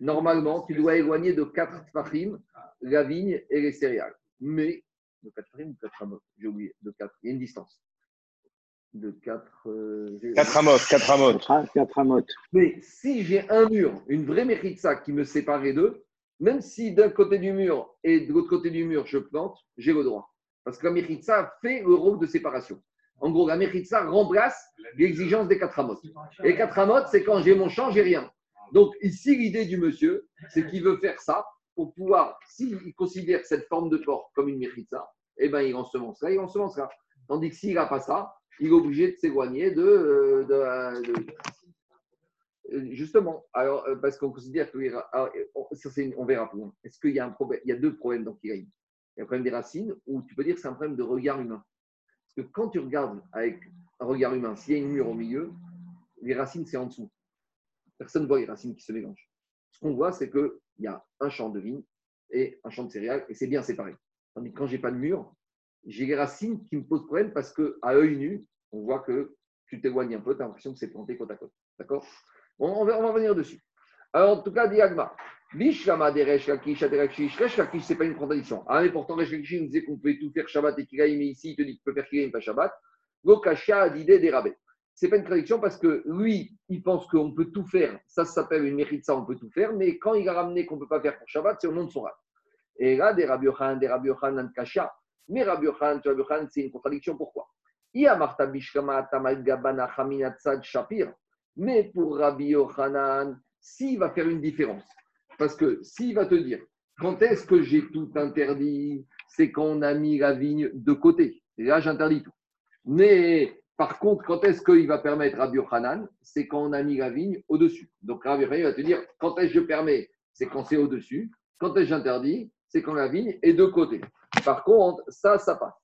normalement, tu dois éloigner de 4 fachim la vigne et les céréales. Mais, de 4 fachim ou 4 amot J'ai oublié, de 4. Il y a une distance. De 4. 4 euh, amot, 4 amot. 4 amot. Mais si j'ai un mur, une vraie méritza qui me sépare les deux, même si d'un côté du mur et de l'autre côté du mur, je plante, j'ai le droit. Parce que la fait le rôle de séparation. En gros, la Mechitza remplace l'exigence des quatre amotes. Et les quatre amotes, c'est quand j'ai mon champ, j'ai rien. Donc ici, l'idée du monsieur, c'est qu'il veut faire ça pour pouvoir, s'il considère cette forme de porte comme une Mechitza, eh ben, il ensemencera, il ensemencera. Tandis que s'il n'a pas ça, il est obligé de s'éloigner de, euh, de, Justement, alors, euh, parce qu'on considère que. on, verra plus loin. Est-ce qu'il y a un problème Il y a deux problèmes dans Kiraïm. Il y a le problème des racines, ou tu peux dire que c'est un problème de regard humain. Parce que quand tu regardes avec un regard humain, s'il y a une mur au milieu, les racines, c'est en dessous. Personne ne voit les racines qui se mélangent. Ce qu'on voit, c'est qu'il y a un champ de vigne et un champ de céréales, et c'est bien séparé. Tandis que quand je n'ai pas de mur, j'ai les racines qui me posent problème parce qu'à œil nu, on voit que tu t'éloignes un peu, tu as l'impression que c'est planté côte à côte. D'accord? On, va, revenir dessus. Alors, en tout cas, diagma. Bishlama aderechish, resh lakish, c'est pas une contradiction. Ah, mais pourtant, resh lakish nous disait qu'on pouvait tout faire Shabbat et Kiraïm, mais ici, il te dit qu'il peut faire Kiraïm, pas Shabbat. Gokasha a l'idée des rabais. C'est pas une contradiction parce que lui, il pense qu'on peut tout faire. Ça, s'appelle une mérite, ça, on peut tout faire. Mais quand il a ramené qu'on ne peut pas faire pour Shabbat, c'est au nom de son rab. Et là, des Rabbi Yochan, des Rabbi Yochan, Kasha. Mais Rabbi Yochan, c'est une contradiction. Pourquoi? Mais pour Rabbi Yochanan, s'il va faire une différence, parce que s'il va te dire, quand est-ce que j'ai tout interdit C'est quand on a mis la vigne de côté. Et là, j'interdis tout. Mais par contre, quand est-ce qu'il va permettre Rabbi Yochanan C'est quand on a mis la vigne au-dessus. Donc Rabbi Yochanan va te dire, quand est-ce que je permets C'est quand c'est au-dessus. Quand est-ce que j'interdis C'est quand la vigne est de côté. Par contre, ça, ça passe.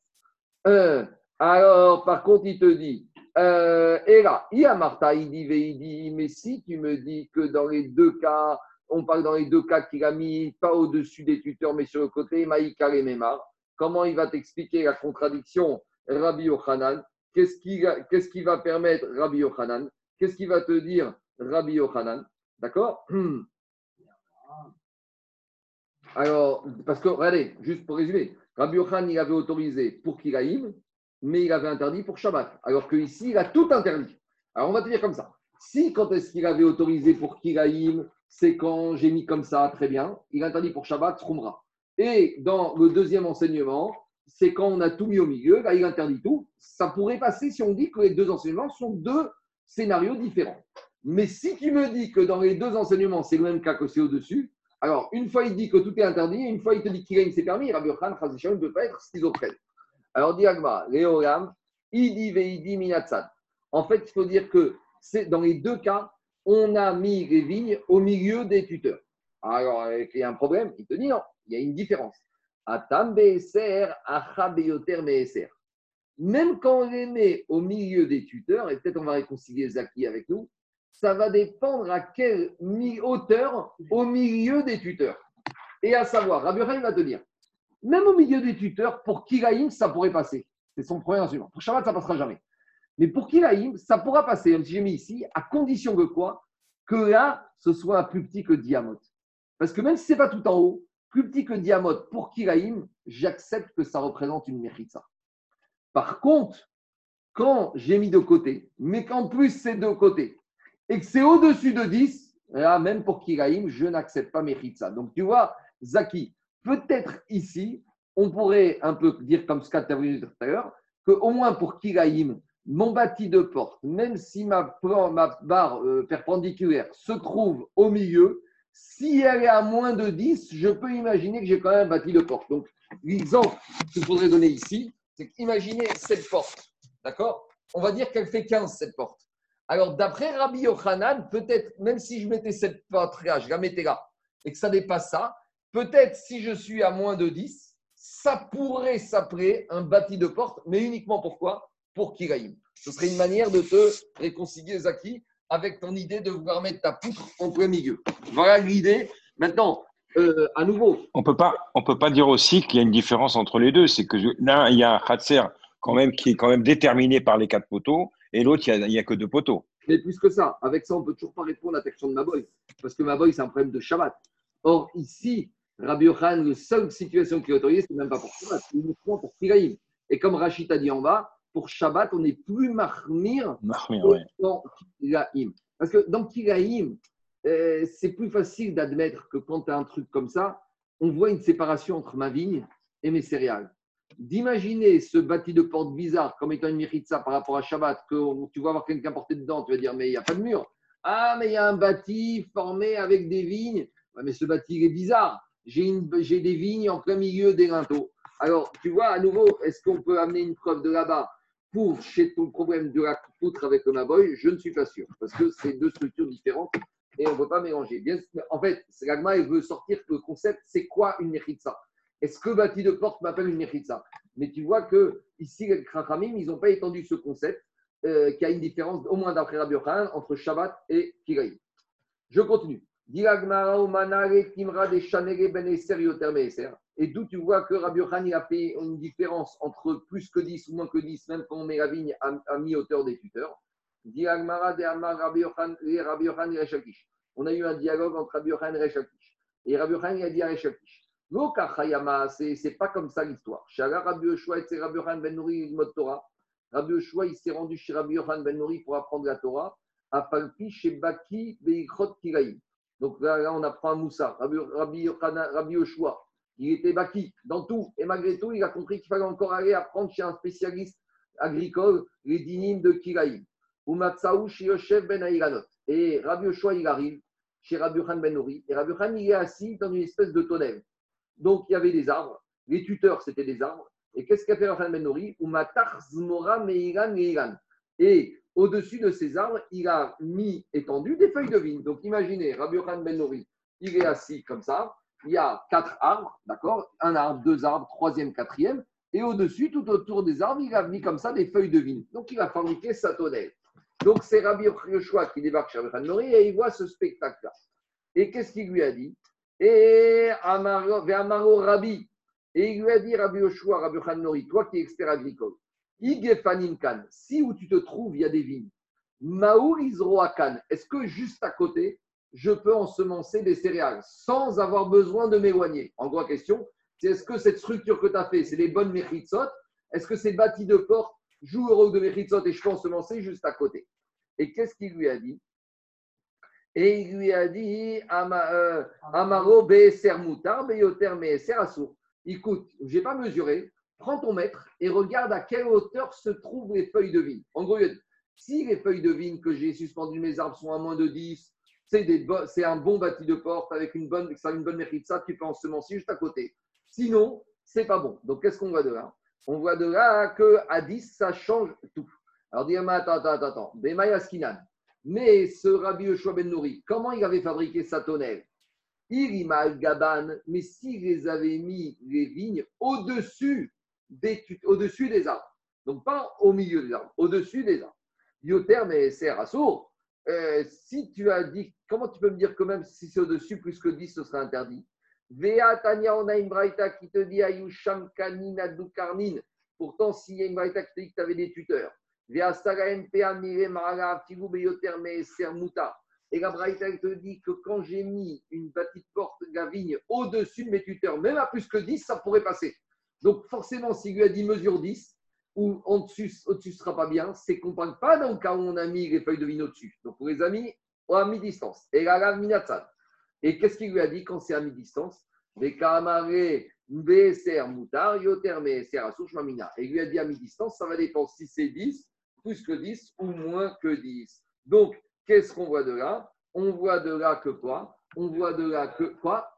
Alors, par contre, il te dit, euh, et là, il y a Martha, il dit, il dit, mais si tu me dis que dans les deux cas, on parle dans les deux cas qu'il a mis pas au-dessus des tuteurs, mais sur le côté, Maïka et Memar, comment il va t'expliquer la contradiction Rabbi Yochanan? Qu'est-ce qui, qu'est-ce qui va permettre Rabbi Yochanan? Qu'est-ce qui va te dire Rabbi Yochanan? D'accord? Alors, parce que, regardez, juste pour résumer, Rabbi Yochanan, il avait autorisé pour Kiraïm, mais il avait interdit pour Shabbat. Alors qu'ici, il a tout interdit. Alors on va te dire comme ça. Si quand est-ce qu'il avait autorisé pour Kiraïm, c'est quand j'ai mis comme ça, très bien. Il interdit pour Shabbat, Troumra. Et dans le deuxième enseignement, c'est quand on a tout mis au milieu, là il interdit tout. Ça pourrait passer si on dit que les deux enseignements sont deux scénarios différents. Mais si tu me dis que dans les deux enseignements, c'est le même cas que c'est au-dessus, alors une fois il dit que tout est interdit, une fois il te dit qu'il c'est permis, Rabbi Khan, ne peut pas être schizophrène. Alors, dit Agma, Léoram, Idi Veidi Minatsad. En fait, il faut dire que c'est dans les deux cas, on a mis les vignes au milieu des tuteurs. Alors, il y a un problème, il te dit non, il y a une différence. Atam. Même quand on les met au milieu des tuteurs, et peut-être on va réconcilier Zaki avec nous, ça va dépendre à quelle hauteur au milieu des tuteurs. Et à savoir, Rabbi va te dire, même au milieu des tuteurs, pour Kiraïm, ça pourrait passer. C'est son premier instrument. Pour Shabbat, ça passera jamais. Mais pour Kiraïm, ça pourra passer, même si j'ai mis ici, à condition que quoi Que là, ce soit plus petit que Diamot. Parce que même si ce n'est pas tout en haut, plus petit que Diamot pour Kiraïm, j'accepte que ça représente une Mechitza. Par contre, quand j'ai mis de côté, mais qu'en plus c'est de côté, et que c'est au-dessus de 10, là, même pour Kiraïm, je n'accepte pas Mechitza. Donc tu vois, Zaki, Peut-être ici, on pourrait un peu dire comme ce qu'a vu tout à l'heure, qu'au moins pour Kiraïm, mon bâti de porte, même si ma, barre euh, perpendiculaire se trouve au milieu, si elle est à moins de 10, je peux imaginer que j'ai quand même bâti de porte. Donc, l'exemple qu'il faudrait donner ici, c'est qu'imaginer cette porte. D'accord? On va dire qu'elle fait 15, cette porte. Alors, d'après Rabbi Yochanan, peut-être, même si je mettais cette porte-là, je la mettais là, et que ça dépasse ça, Peut-être si je suis à moins de 10, ça pourrait s'appeler un bâti de porte, mais uniquement pourquoi? Pour Kiraïm. Ce serait une manière de te réconcilier, Zaki, avec ton idée de vouloir mettre ta poutre en plein milieu. Voilà l'idée. Maintenant, euh, à nouveau. On ne peut pas dire aussi qu'il y a une différence entre les deux. C'est que là, il y a un Khatser quand même qui est quand même déterminé par les quatre poteaux, et l'autre, il n'y a, que deux poteaux. Mais plus que ça, avec ça, on ne peut toujours pas répondre à la question de Maboy, parce que Maboy, c'est un problème de Shabbat. Or, ici, Rabbi Yochan, la seule situation qui est autorisée, c'est même pas pour Shabbat, c'est uniquement pour Kiraïm. Et comme Rachid a dit en bas, pour Shabbat, on n'est plus marmir dans Kiraïm. Parce que dans Kiraïm, euh, c'est plus facile d'admettre que quand tu as un truc comme ça, on voit une séparation entre ma vigne et mes céréales. D'imaginer ce bâti de porte bizarre comme étant une ça par rapport à Shabbat, que tu vas avoir quelqu'un porté dedans, tu vas dire, mais il n'y a pas de mur. Ah, mais il y a un bâti formé avec des vignes. mais ce bâti est bizarre. J'ai des vignes en plein milieu des linteaux. Alors, tu vois, à nouveau, est-ce qu'on peut amener une preuve de là-bas pour chez ton problème de la poutre avec le Maboy? Je ne suis pas sûr, parce que c'est deux structures différentes et on ne peut pas mélanger. En fait, l'agma, il veut sortir le concept, c'est quoi une mechitza Est-ce que bâti de porte m'appelle une mechitza Mais tu vois que ici, les Krachamim, ils n'ont pas étendu ce concept, euh, qui a une différence, au moins d'après Rabbi entre Shabbat et Kiraï. Je continue. Et d'où tu vois que Rabbi Yochanan a fait une différence entre plus que 10 ou moins que 10, même quand on met la vigne à mi-hauteur des tuteurs. On a eu un dialogue entre Rabbi Yochanan et Rechakish. Et Rabbi Yochanan a dit à Rechakish ce c'est pas comme ça l'histoire. Rabbi Yoshua et Rabbi Yochanan ben Torah. Rabbi Yoshua, s'est rendu chez Rabbi Yochanan ben Nouri pour apprendre la Torah. À Palpi, chez Baki, Beikrot Kiraï. Donc là, on apprend un Moussa. Rabbi, Rabbi, il était Baki dans tout. Et malgré tout, il a compris qu'il fallait encore aller apprendre chez un spécialiste agricole les dynimes de Kiraï. Ben et Rabbi Yoshua, il arrive chez Rabbi Khan Ben Nouri. Et Rabbi Khan, il est assis dans une espèce de tonnelle. Donc, il y avait des arbres. Les tuteurs, c'était des arbres. Et qu'est-ce qu'a fait Rabbi Khan Ben Nouri Et au-dessus de ces arbres, il a mis étendu des feuilles de vigne. Donc, imaginez, Rabbi Khan Ben Nouri, il est assis comme ça. Il y a quatre arbres, d'accord? Un arbre, deux arbres, troisième, quatrième. Et au-dessus, tout autour des arbres, il a mis comme ça des feuilles de vigne. Donc, il a fabriqué sa tonnelle. Donc c'est Rabbi Yoshua qui débarque chez Rabbi Nori et il voit ce spectacle-là. Et qu'est-ce qu'il lui a dit? Et Amaro Rabbi. Et il lui a dit, Rabbi Yoshua, Rabbi Nori, toi qui es expert agricole, Kan, si où tu te trouves, il y a des vignes. Maour Kan, est-ce que juste à côté, je peux ensemencer des céréales sans avoir besoin de m'éloigner? En gros, question, c'est est-ce que cette structure que tu as fait, c'est les bonnes mechitsot? Est-ce que c'est bâti de porte joue le rôle de Mechitzot et je peux ensemencer juste à côté? Et qu'est-ce qu'il lui a dit? Et il lui a dit euh, Amaro Be'eser Moutar, Be'yoter Me'eser Assour. Écoute, je n'ai pas mesuré, prends ton mètre et regarde à quelle hauteur se trouvent les feuilles de vigne. En gros, si les feuilles de vigne que j'ai suspendues mes arbres sont à moins de 10, c'est un bon bâti de porte avec une bonne, une bonne tu peux ensemencer juste à côté. Sinon, c'est pas bon. Donc, qu'est-ce qu'on voit de là? On voit de là que à 10, ça change tout. Alors, dis attends, attends, attends. Mais ce Rabbi Yoshua Ben Nouri, comment il avait fabriqué sa tonnelle? Irimal Gaban, mais s'il les avait mis les vignes au-dessus des, au-dessus des arbres, donc pas au milieu des arbres, au-dessus des arbres. Yoter, mais c'est. Euh, si tu as dit, comment tu peux me dire que même si c'est au-dessus, plus que 10, ce sera interdit? Vea Tanya, on a une braïta qui te dit Ayusham Kanina Dukarnin. Pourtant, s'il y a une braïta qui te dit que tu avais des tuteurs. Vea Saga MPA Mire Maraga Figu Beyoter Sermuta. Et la braïta te dit que quand j'ai mis une petite porte gavigne au-dessus de mes tuteurs, même à plus que 10, ça pourrait passer. Donc forcément, s'il lui a dit mesure 10, ou au-dessus ne sera pas bien, c'est qu'on ne parle pas dans le cas où on a mis les feuilles de vigne au-dessus. Donc pour les amis, on a mis distance. Et la. Et qu'est-ce qu'il lui a dit quand c'est à mi-distance? Et il lui a dit à mi-distance, ça va dépendre si c'est 10, plus que 10 ou moins que 10. Donc, qu'est-ce qu'on voit de là? On voit de là que quoi? On voit de là que quoi?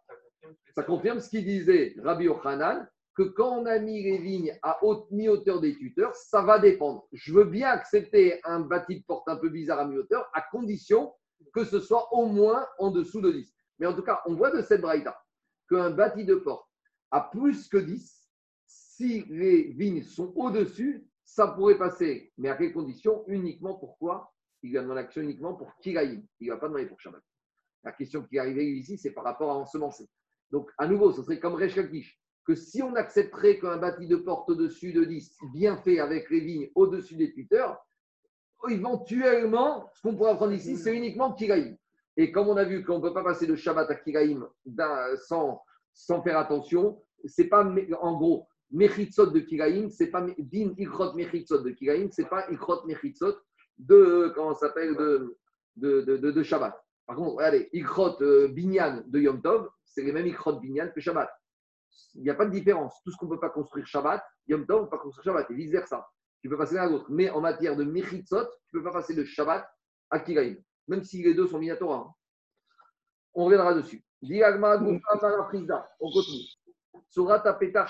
Ça confirme ce qu'il disait Rabbi Yochanan, que quand on a mis les vignes à haute mi-hauteur des tuteurs, ça va dépendre. Je veux bien accepter un bâti de porte un peu bizarre à mi-hauteur, à condition que ce soit au moins en dessous de 10. Mais en tout cas, on voit de cette braïda qu'un bâti de porte a plus que 10, si les vignes sont au-dessus, ça pourrait passer. Mais à quelles conditions Uniquement pourquoi? Il va dans l'action uniquement pour Kiraïm. Il ne va pas demander pour Shabbat. La question qui est arrivée ici, c'est par rapport à ensemencer. Donc, à nouveau, ce serait comme Rechakish, que si on accepterait qu'un bâti de porte au-dessus de 10, bien fait avec les vignes au-dessus des tuteurs, éventuellement, ce qu'on pourrait apprendre ici, c'est uniquement Kiraïm. Et comme on a vu qu'on ne peut pas passer de Shabbat à Kiraïm sans, sans faire attention, c'est pas, en gros, Mechitzot de Kiraïm, c'est pas Din Ikrot Mechitzot de Kiraïm, c'est pas Ikrot Mechitzot de, comment s'appelle, de, de, de, de, Shabbat. Par contre, regardez, Ikrot euh, Binyan de Yom Tov, c'est les mêmes Ikrot Binyan que Shabbat. Il n'y a pas de différence. Tout ce qu'on ne peut pas construire Shabbat, Yom Tov, on ne peut pas construire Shabbat, et vice-versa. Tu peux passer l'un à l'autre. Mais en matière de Mechitzot, tu ne peux pas passer de Shabbat à Kiraïm, même si les deux sont Minatora. Hein. On reviendra dessus. On continue. Surat Apetar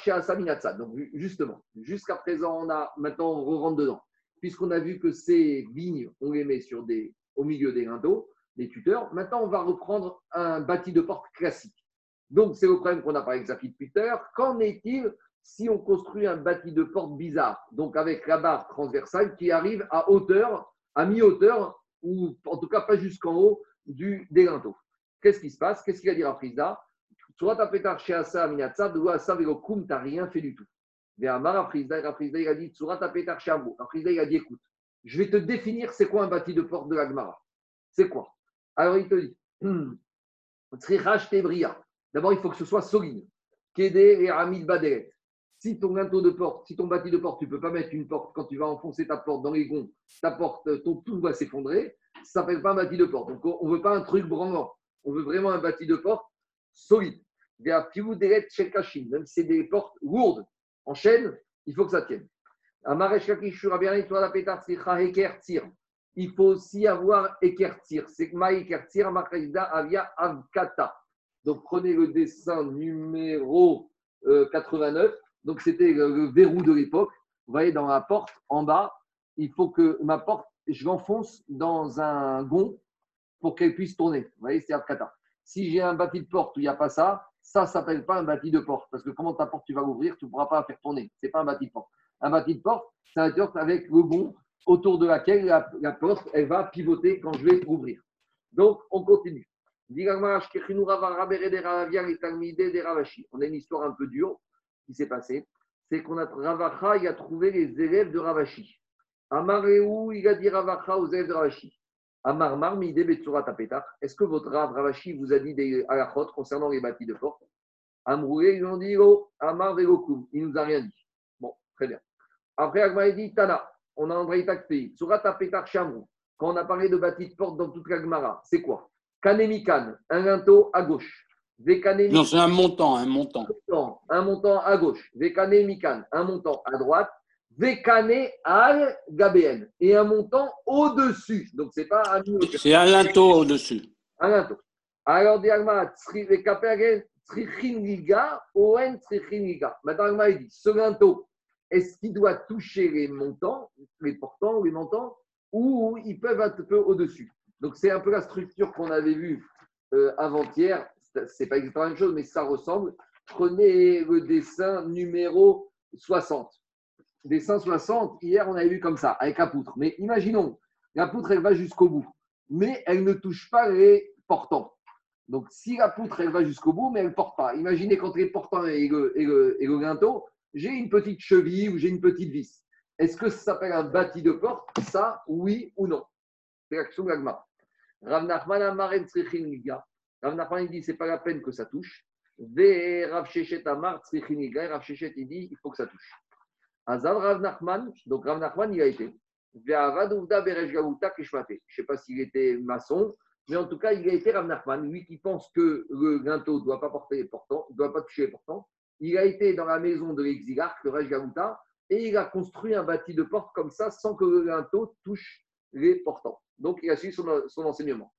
Donc, justement, jusqu'à présent, on a, maintenant, on rentre dedans. Puisqu'on a vu que ces vignes, on les met sur des, au milieu des linteaux, des tuteurs. Maintenant, on va reprendre un bâti de porte classique. Donc, c'est le problème qu'on a par exemple depuis tout Qu'en est-il si on construit un bâti de porte bizarre, donc avec la barre transversale qui arrive à hauteur, à mi-hauteur, ou en tout cas pas jusqu'en haut du, des linteaux. Qu'est-ce qui se passe? Qu'est-ce qu'il va dire à Frisda Soit tu pétar chez Asa, Minatsa, de Asa, Velokum, tu n'as rien fait du tout. Mais Amar Frisda, il a dit Soit tu pétar chez Ambo. Il a dit écoute, je vais te définir c'est quoi un bâti de porte de la Gemara. C'est quoi? Alors il te dit D'abord, il faut que ce soit solide. Kede et Amid Baderet. Si ton linteau de porte, si ton bâti de porte, tu ne peux pas mettre une porte quand tu vas enfoncer ta porte dans les gonds, ta porte, ton tout va s'effondrer, ça ne s'appelle pas un bâti de porte. Donc on ne veut pas un truc branlant. On veut vraiment un bâti de porte solide. Même si c'est des portes lourdes en chaîne, il faut que ça tienne. Il faut aussi avoir ékertir. C'est ma ékertir, avia avkata. Donc prenez le dessin numéro 89. Euh, Donc c'était le verrou de l'époque. Vous voyez dans la porte en bas, il faut que ma porte, je l'enfonce dans un gond pour qu'elle puisse tourner. Vous voyez, c'est avkata. Si j'ai un bâti de porte où il n'y a pas ça, ça ne s'appelle pas un bâti de porte. Parce que comment ta porte tu vas l'ouvrir, tu ne pourras pas la faire tourner. Ce n'est pas un bâti de porte. Un bâti de porte, c'est un porte avec le bon autour de laquelle la, porte elle va pivoter quand je vais l'ouvrir. Donc, on continue. On a une histoire un peu dure qui s'est passée. C'est qu'on a Ravacha, il a trouvé les élèves de Ravashi. Amareu, il a dit Ravacha aux élèves de Ravashi. Amar Est-ce que votre Rav Ravashi vous a dit des halachot concernant les bâtis de porte Amroué, ils ont dit oh, Amar Velokum. Il nous a rien dit. Bon, très bien. Après, Agma dit Tana. On a un vrai pays. Surat Apetar Chamrou. Quand on a parlé de bâtis de porte dans toute la Gemara, c'est quoi? Kanemikan, un linteau à gauche. Non, c'est un montant, un montant. Un montant à gauche. Vekanemikan, un montant à droite. Vekane al Gabn et un montant au-dessus. Donc, c'est pas un C'est un linteau au-dessus. Un linteau. Alors, Diagma, Trichinliga, Oen Trichinliga. Maintenant, il dit ce linteau, est-ce qu'il doit toucher les montants, les portants ou les montants, ou ils peuvent être un peu au-dessus? Donc, c'est un peu la structure qu'on avait vue euh, avant-hier. C'est pas exactement la même chose, mais ça ressemble. Prenez le dessin numéro 60 des 160, hier on avait vu comme ça, avec la poutre. Mais imaginons, la poutre elle va jusqu'au bout, mais elle ne touche pas les portants. Donc si la poutre elle va jusqu'au bout, mais elle ne porte pas. Imaginez quand les portants et le, et j'ai une petite cheville ou j'ai une petite vis. Est-ce que ça s'appelle un bâti de porte? Ça, oui ou non? C'est l'action de l'agma. Rav Nachman Rav dit c'est pas la peine que ça touche. Rav Shechet Amar Shechet il dit il faut que ça touche. Azal Rav Nachman, donc Rav Nachman, il a été. Je ne sais pas s'il était maçon, mais en tout cas, il a été Rav Nachman, lui qui pense que le linteau ne doit pas toucher les portants. Il a été dans la maison de l'exilarque, le Rej et il a construit un bâti de porte comme ça sans que le linteau touche les portants. Donc, il a suivi son, enseignement.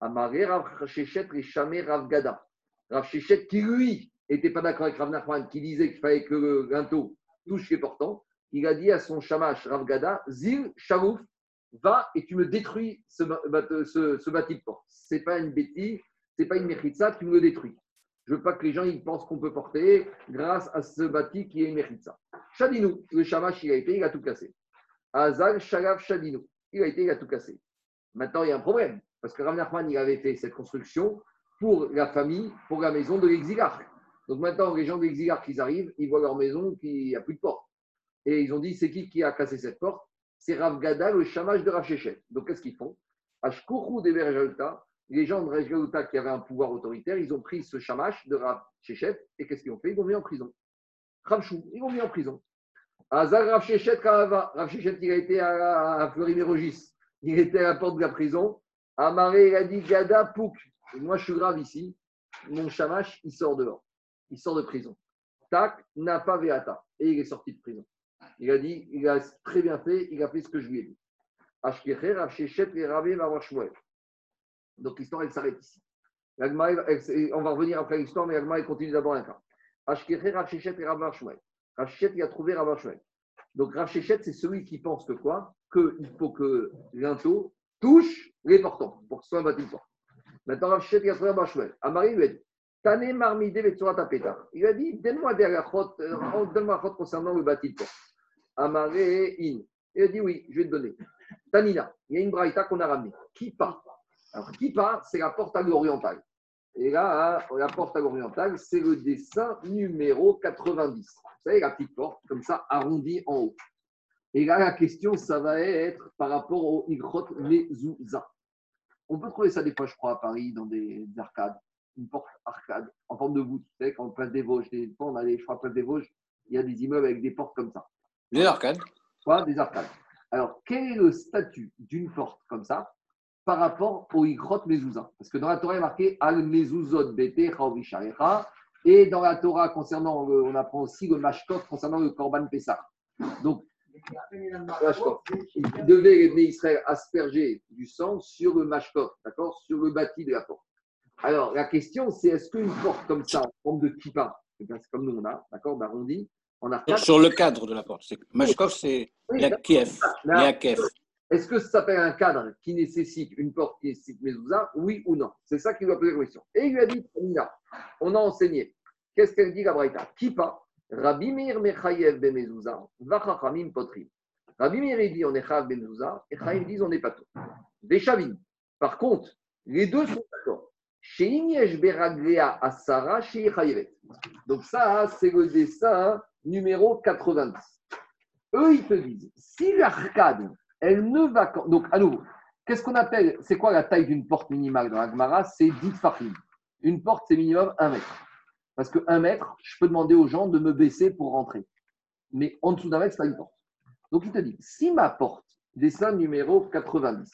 Amaré Rav Shechet Rishamé Rav Gada. Rav Shechet qui, lui, n'était pas d'accord avec Rav Nachman, qui disait qu'il fallait que le linteau touche les portants, il a dit à son shamash Ravgada, Zil, Shavouf, va et tu me détruis ce, ce, ce bâti de porte. Ce n'est pas une bêtise, ce n'est pas une mérite tu me le détruis. Je veux pas que les gens ils pensent qu'on peut porter grâce à ce bâti qui est une mérite Shadinou, le shamash, il a été, il a tout cassé. Azal, Shalav, Shadinou, il a été, il a tout cassé. Maintenant, il y a un problème, parce que Rav Nachman, il avait fait cette construction pour la famille, pour la maison de l'exilarque. Donc maintenant, les gens d'Exilarque, ils arrivent, ils voient leur maison qu'il n'y a plus de porte. Et ils ont dit, c'est qui qui a cassé cette porte? C'est Rav Gada, le chamage de Rav Shechet. Donc qu'est-ce qu'ils font? Ashkourou des les gens de Rajgaluta qui avaient un pouvoir autoritaire, ils ont pris ce chamash de Rav Shechet et qu'est-ce qu'ils ont fait? Ils l'ont mis en prison. Ramchou, ils l'ont mis en prison. Azar Rav Shechet Rav il a été à, à Fleury-Mérogis. Il était à la porte de la prison. Amaré, il a dit Gada Pouk. Moi, je suis grave ici. Mon chamash, il sort dehors. Il sort de prison. Tac, Napa Veata. Et il est sorti de prison. Il a dit il a très bien fait, il a fait ce que je lui ai dit. Donc l'histoire, elle s'arrête ici. on va revenir après l'histoire, mais Agma, continue d'abord un cas. Rav il a trouvé Rav Donc Rachechet, c'est celui qui pense que quoi? Qu'il faut que l'into touche les portants pour que ce soit un bâtiment fort. Maintenant, Rachechet, il a trouvé Rav Shmuel. Amari lui a dit Tane marmide vetsurat apeta. Il a dit Donne-moi rachot, euh, donne-moi un concernant le bâtiment. Amaré in. Il a dit Oui, je vais te donner. Tanina, il y a une braïta qu'on a ramenée. Kipa. Alors, Kipa, c'est la porte à l'orientale. Et là, la porte à l'orientale, c'est le dessin numéro 90. Vous savez, la petite porte, comme ça, arrondie en haut. Et là, la question, ça va être par rapport au Igrot Mezouza. On peut trouver ça des fois, je crois, à Paris, dans des, arcades. Une porte arcade en forme de voûte. Vous savez, quand on place des Vosges, des fois, on a je crois, place des Vosges, il y a des immeubles avec des portes comme ça. Des arcades Quoi Des arcades. Alors, quel est le statut d'une porte comme ça par rapport au Ikrot Mezouza? Parce que dans la Torah, il est marqué Al Mezuzot Bete et dans la Torah, concernant, on apprend aussi le Mashkot concernant le Korban Pessah. Donc, il devait, les Israël, asperger du sang sur le Mashkot, d'accord Sur le bâti de la porte. Alors, la question, c'est est-ce qu'une porte comme ça, en forme de kippa, c'est comme nous on a, d'accord, d'arrondi, sur le cadre de la porte. Mashkov, c'est la Kiev. Est-ce que ça s'appelle un cadre qui nécessite une porte qui nécessite Mezouza Oui ou non? C'est ça qu'il va poser la question. Et il lui a dit on a enseigné. Qu'est-ce qu'elle dit la Braïta? Kipa, Rabbi Meir Mechayev ben Mezouza, Vachachamim Potrim. Rabbi Meir dit on est Chayav ben Mezouza, et Chaim dit on n'est pas tout. Par contre, les deux sont d'accord. Asara, Donc ça, c'est le dessin numéro 90. Eux, ils te disent, si l'arcade, elle ne va... Donc, à nouveau, qu'est-ce qu'on appelle, c'est quoi la taille d'une porte minimale dans la C'est 10 fahim. Une porte, c'est minimum 1 mètre. Parce que 1 mètre, je peux demander aux gens de me baisser pour rentrer. Mais en dessous d'un mètre, c'est pas une porte. Donc, il te dit, si ma porte, dessin numéro 90,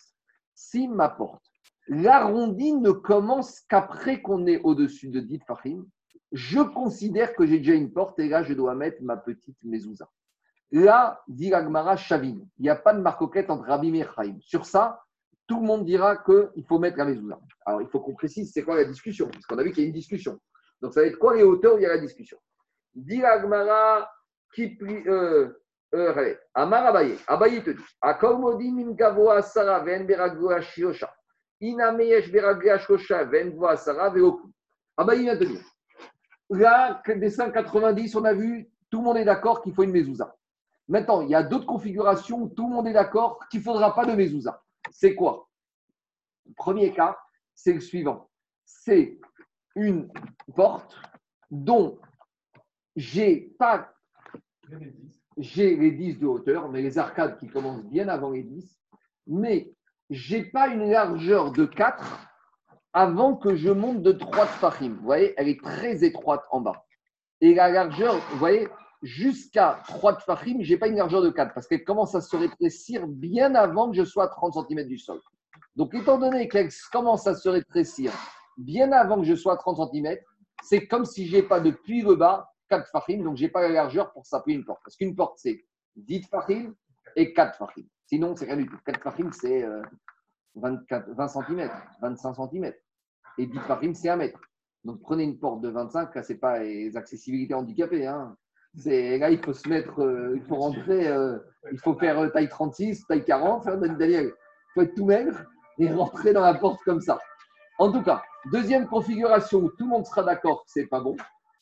si ma porte, l'arrondi ne commence qu'après qu'on est au-dessus de 10 fahim, je considère que j'ai déjà une porte et là, je dois mettre ma petite mezouza. Là, dit l'Agmara Shavin, il n'y a pas de marcoquette entre Rabbi et Chaim. Sur ça, tout le monde dira qu'il faut mettre la mezouza. Alors, il faut qu'on précise c'est quoi la discussion, parce qu'on a vu qu'il y a une discussion. Donc, ça va être quoi les hauteurs où il y a la discussion? Dit l'Agmara qui. Euh, euh, Amar Abaye, Abaye te dit Akomodi min gavoa sara ven beragvoa shiosha. Inameyesh beragvoa shiosha ven voa sara veoku. Abaye vient te dire Là, des 590, on a vu, tout le monde est d'accord qu'il faut une mezouza. Maintenant, il y a d'autres configurations où tout le monde est d'accord qu'il ne faudra pas de mezouza. C'est quoi? Le premier cas, c'est le suivant. C'est une porte dont j'ai pas j'ai les 10 de hauteur, mais les arcades qui commencent bien avant les 10, mais j'ai pas une largeur de 4 avant que je monte de 3 fahim. Vous voyez, elle est très étroite en bas. Et la largeur, vous voyez, jusqu'à 3 fahim, je n'ai pas une largeur de 4 parce qu'elle commence à se rétrécir bien avant que je sois à 30 cm du sol. Donc, étant donné qu'elle commence à se rétrécir bien avant que je sois à 30 cm, c'est comme si je n'ai pas depuis le bas 4 fahim, donc je n'ai pas la largeur pour s'appuyer une porte. Parce qu'une porte, c'est 10 fahim et 4 fahim. Sinon, c'est rien du tout. 4 fahim, c'est 24, 20 cm, 25 cm et 10 farim, c'est un mètre. Donc prenez une porte de 25, là, ce n'est pas les accessibilités handicapées. Hein. Là, il faut se mettre, euh, il faut rentrer, euh, il faut faire euh, taille 36, taille 40, faire Daniel. Il faut être tout maigre et rentrer dans la porte comme ça. En tout cas, deuxième configuration où tout le monde sera d'accord que ce n'est pas bon,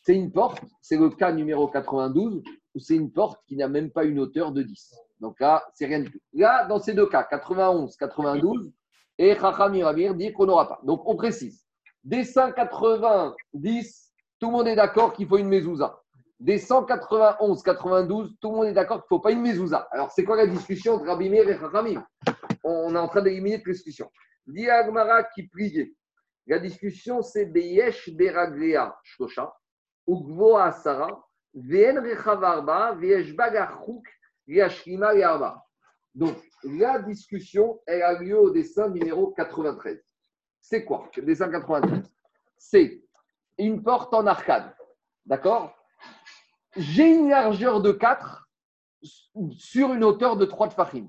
c'est une porte, c'est le cas numéro 92, où c'est une porte qui n'a même pas une hauteur de 10. Donc là, c'est rien du tout. Là, dans ces deux cas, 91, 92, et Chacham Ramir dit qu'on n'aura pas. Donc on précise. Des 190, tout le monde est d'accord qu'il faut une mezouza. Des 191, 92, tout le monde est d'accord qu'il ne faut pas une mezouza. Alors, c'est quoi la discussion entre Rabbi Meir et Chachamim? On est en train d'éliminer cette discussion. Diagmara qui priait. La discussion, c'est Beyesh Beragrea Shkosha, Ugvo Asara, Vien Rechavarba, Viesh Bagachuk, Yashkima Yarba. Donc, la discussion, elle a lieu au dessin numéro 93. C'est quoi le dessin 93 C'est une porte en arcade. D'accord? J'ai une largeur de 4 sur une hauteur de 3 de.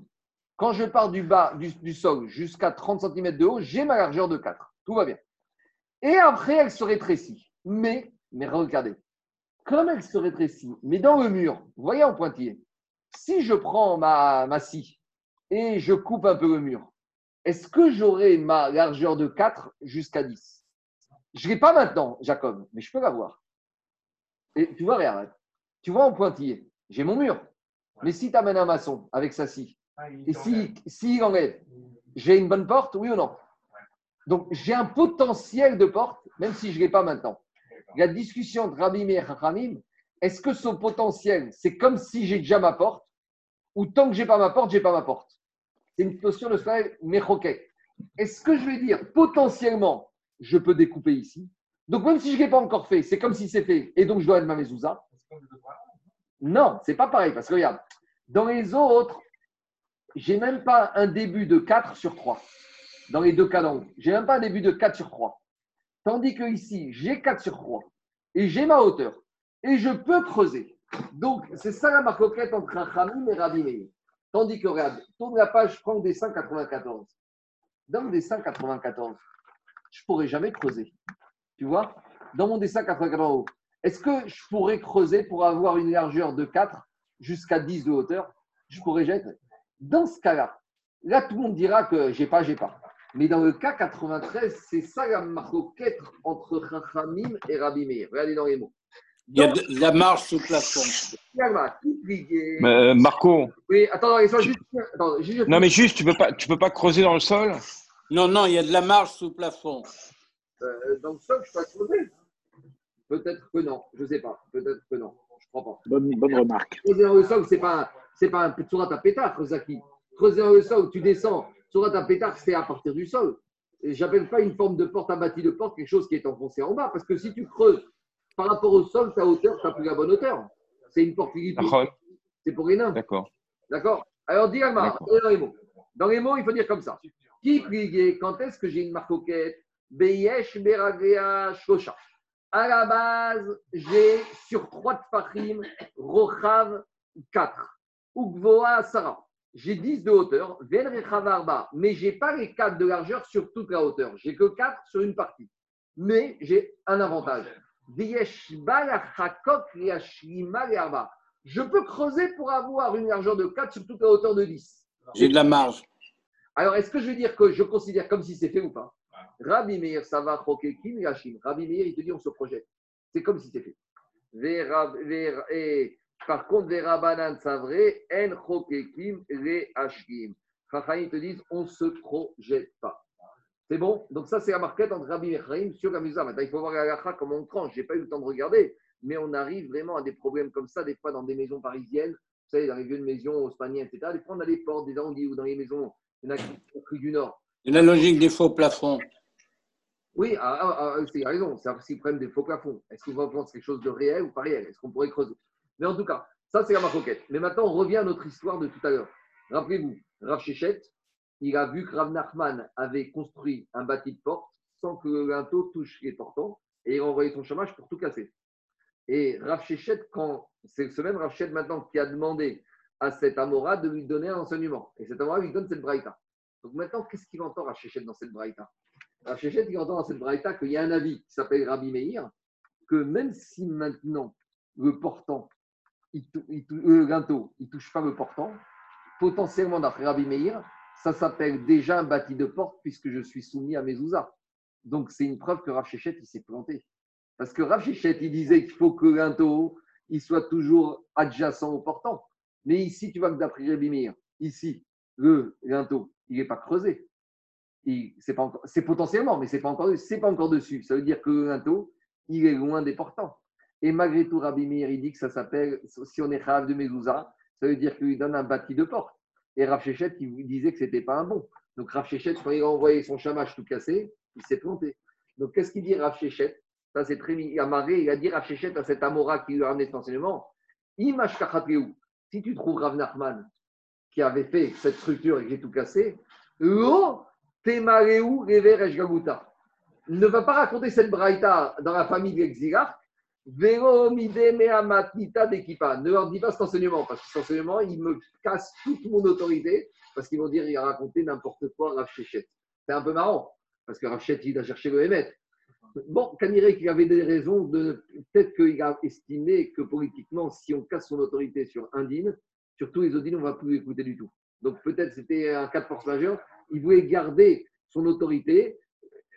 Quand je pars du bas du, sol jusqu'à 30 cm de haut, j'ai ma largeur de 4. Tout va bien. Et après, elle se rétrécit. Mais, mais regardez, comme elle se rétrécit, mais dans le mur, vous voyez en pointillé, si je prends ma, ma scie et je coupe un peu le mur, est-ce que j'aurai ma largeur de 4 jusqu'à 10 Je ne l'ai pas maintenant, Jacob, mais je peux l'avoir. Et tu vois, regarde, tu vois en pointillé, j'ai mon mur. Mais si tu amènes un maçon avec sa scie, ah, et s'il si, enlève, j'ai une bonne porte, oui ou non? Donc j'ai un potentiel de porte, même si je ne l'ai pas maintenant. La discussion de Rabbi et Chachamim, est-ce que ce potentiel, c'est comme si j'ai déjà ma porte, ou tant que j'ai pas ma porte, j'ai pas ma porte? C'est une notion de style Mechoket. Est-ce que je vais dire potentiellement, je peux découper ici? Donc même si je ne l'ai pas encore fait, c'est comme si c'est fait, et donc je dois être ma mezouza? Non, c'est pas pareil, parce que regarde, dans les autres, j'ai même pas un début de 4 sur 3. Dans les deux cas haut. J'ai même pas un début de 4 sur 3. Tandis que ici, j'ai 4 sur 3. Et j'ai ma hauteur. Et je peux creuser. Donc, c'est ça la marcoquette entre Rachamim et Rabbi. Tandis que, regarde, tourne la page, prends des 194. Dans le dessin 94, je ne pourrais jamais creuser. Tu vois? Dans mon dessin 94 est-ce que je pourrais creuser pour avoir une largeur de 4 jusqu'à 10 de hauteur? Je pourrais jamais. Dans ce cas-là, là, tout le monde dira que j'ai pas, j'ai pas. Mais dans le cas 93, c'est ça la marquette entre Chachamim et Rabbi Meir. Regardez dans les mots. Il y a de la marge sous plafond. Euh, Marco. Oui, attends, juste, attends, juste, Non, mais juste, tu ne peux, pas, tu peux pas creuser dans le sol Non, non, il y a de la marge sous plafond. Euh, dans le sol, je peux pas creuser. Peut-être que non, je ne sais pas. Peut-être que non. Je crois pas. Bonne, bonne remarque. Creuser dans le sol, ce n'est pas, c'est pas un surat à pétard, Zaki. Creuser dans le sol, tu descends. Surat à pétard, c'est à partir du sol. J'appelle pas une forme de porte abattie de porte quelque chose qui est enfoncé en bas. Parce que si tu creuses par rapport au sol, ta hauteur, tu n'as plus la bonne hauteur. C'est une porte qui C'est pour les nains. D'accord. D'accord Alors, dis Alma, dans les mots. Dans les mots, il faut dire comme ça. Qui Quand est-ce que j'ai une marcoquette Beyesh Beragea Shosha. À la base, j'ai sur trois de Fahim, Rochav 4. Ugvoa Sarah. J'ai 10 de hauteur, mais je n'ai pas les 4 de largeur sur toute la hauteur. J'ai que 4 sur une partie. Mais j'ai un avantage. Je peux creuser pour avoir une largeur de 4 sur toute la hauteur de 10. J'ai de la marge. Alors, est-ce que je veux dire que je considère comme si c'est fait ou pas? Rabbi Meir, ça va Kim Yashim. Rabbi Meir, il te dit on se projette. C'est comme si c'est fait. Et par contre, les Rabanan vrai, en chokekim les hashkim. Te disent, on ne se projette pas. C'est bon? Donc ça, c'est la marquette entre Rabbi et sur la Maintenant, il faut voir la comment on tranche. Je n'ai pas eu le temps de regarder, mais on arrive vraiment à des problèmes comme ça, des fois dans des maisons parisiennes, vous savez, dans les vieux maisons haussmanniennes, etc. Des fois, on a des portes, des anguilles ou dans les maisons, il y en a qui du Nord. Et la logique des faux plafonds. Oui, ah, ah, ah, c'est raison. C'est s'ils prennent des faux plafonds. Est-ce qu'on va prendre quelque chose de réel ou pas réel? Est-ce qu'on pourrait creuser? Mais en tout cas, ça, c'est la maroquette. Mais maintenant, on revient à notre histoire de tout à l'heure. Rappelez-vous, Rav Shechet, il a vu que Rav Nachman avait construit un bâti de porte sans que le linteau touche les portants et il a envoyé son chômage pour tout casser. Et Rav Shechet, quand c'est ce même Rav Shechet maintenant qui a demandé à cet Amora de lui donner un enseignement. Et cet Amora lui donne cette braïta. Donc maintenant, qu'est-ce qu'il entend Rav Shechet dans cette braïta? Rav Shechet, il entend dans cette braïta qu'il y a un avis qui s'appelle Rabbi Meir, que même si maintenant le portant le gâteau, il ne touche pas le portant, potentiellement, d'après Rabbi Meir, ça s'appelle déjà un bâti de porte puisque je suis soumis à mes ouzas. Donc, c'est une preuve que Rav Shechet, il s'est planté. Parce que Rav il disait qu'il faut que le gâteau, il soit toujours adjacent au portant. Mais ici, tu vois que d'après Rabbi Meir, ici, le gâteau, il n'est pas creusé. C'est potentiellement, mais ce n'est pas, encore, pas encore dessus. Ça veut dire que le gâteau, il est loin des portants. Et malgré tout, Rabbi Meir, dit que ça s'appelle, si on est Rav de Mezouza, ça veut dire qu'il donne un bâti de porte. Et Rav Shechet, il disait que ce n'était pas un bon. Donc Rav Shechet, quand il a envoyé son chamage tout cassé, il s'est planté. Donc qu'est-ce qu'il dit Rav Shechet? Ça, c'est très amarré. Il a dit Rav Shechet à cet Amora qui lui a ramené cet enseignement Si tu trouves Rav Nachman, qui avait fait cette structure et qui j'ai tout cassé, Lo Rever. Ne va pas raconter cette braïta dans la famille de l'exilarque. Ne leur dis pas cet enseignement, parce que cet enseignement, il me casse toute mon autorité, parce qu'ils vont dire il a raconté n'importe quoi Rav C'est un peu marrant, parce que Rav il a cherché le Hémet. Bon, Kaniré qu'il avait des raisons de. Peut-être qu'il a estimé que politiquement, si on casse son autorité sur un dîne, sur tous les autres on ne va plus écouter du tout. Donc peut-être c'était un cas de force majeure. Il voulait garder son autorité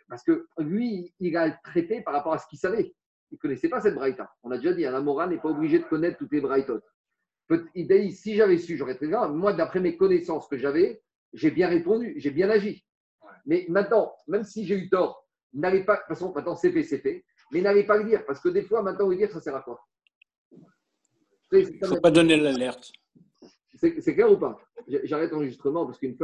parce que lui, il a traité par rapport à ce qu'il savait. Il ne connaissait pas cette braïta. On a déjà dit, un Amora n'est pas obligé de connaître toutes les braïtotes. Si j'avais su, j'aurais très bien. Moi, d'après mes connaissances que j'avais, j'ai bien répondu, j'ai bien agi. Mais maintenant, même si j'ai eu tort, n'allez pas, de toute façon, maintenant c'est fait, c'est fait, mais n'allez pas le dire, parce que des fois, maintenant, vous dire, ça sert à quoi? Il ne faut pas donner l'alerte. C'est clair ou pas? J'arrête l'enregistrement parce qu'une fois,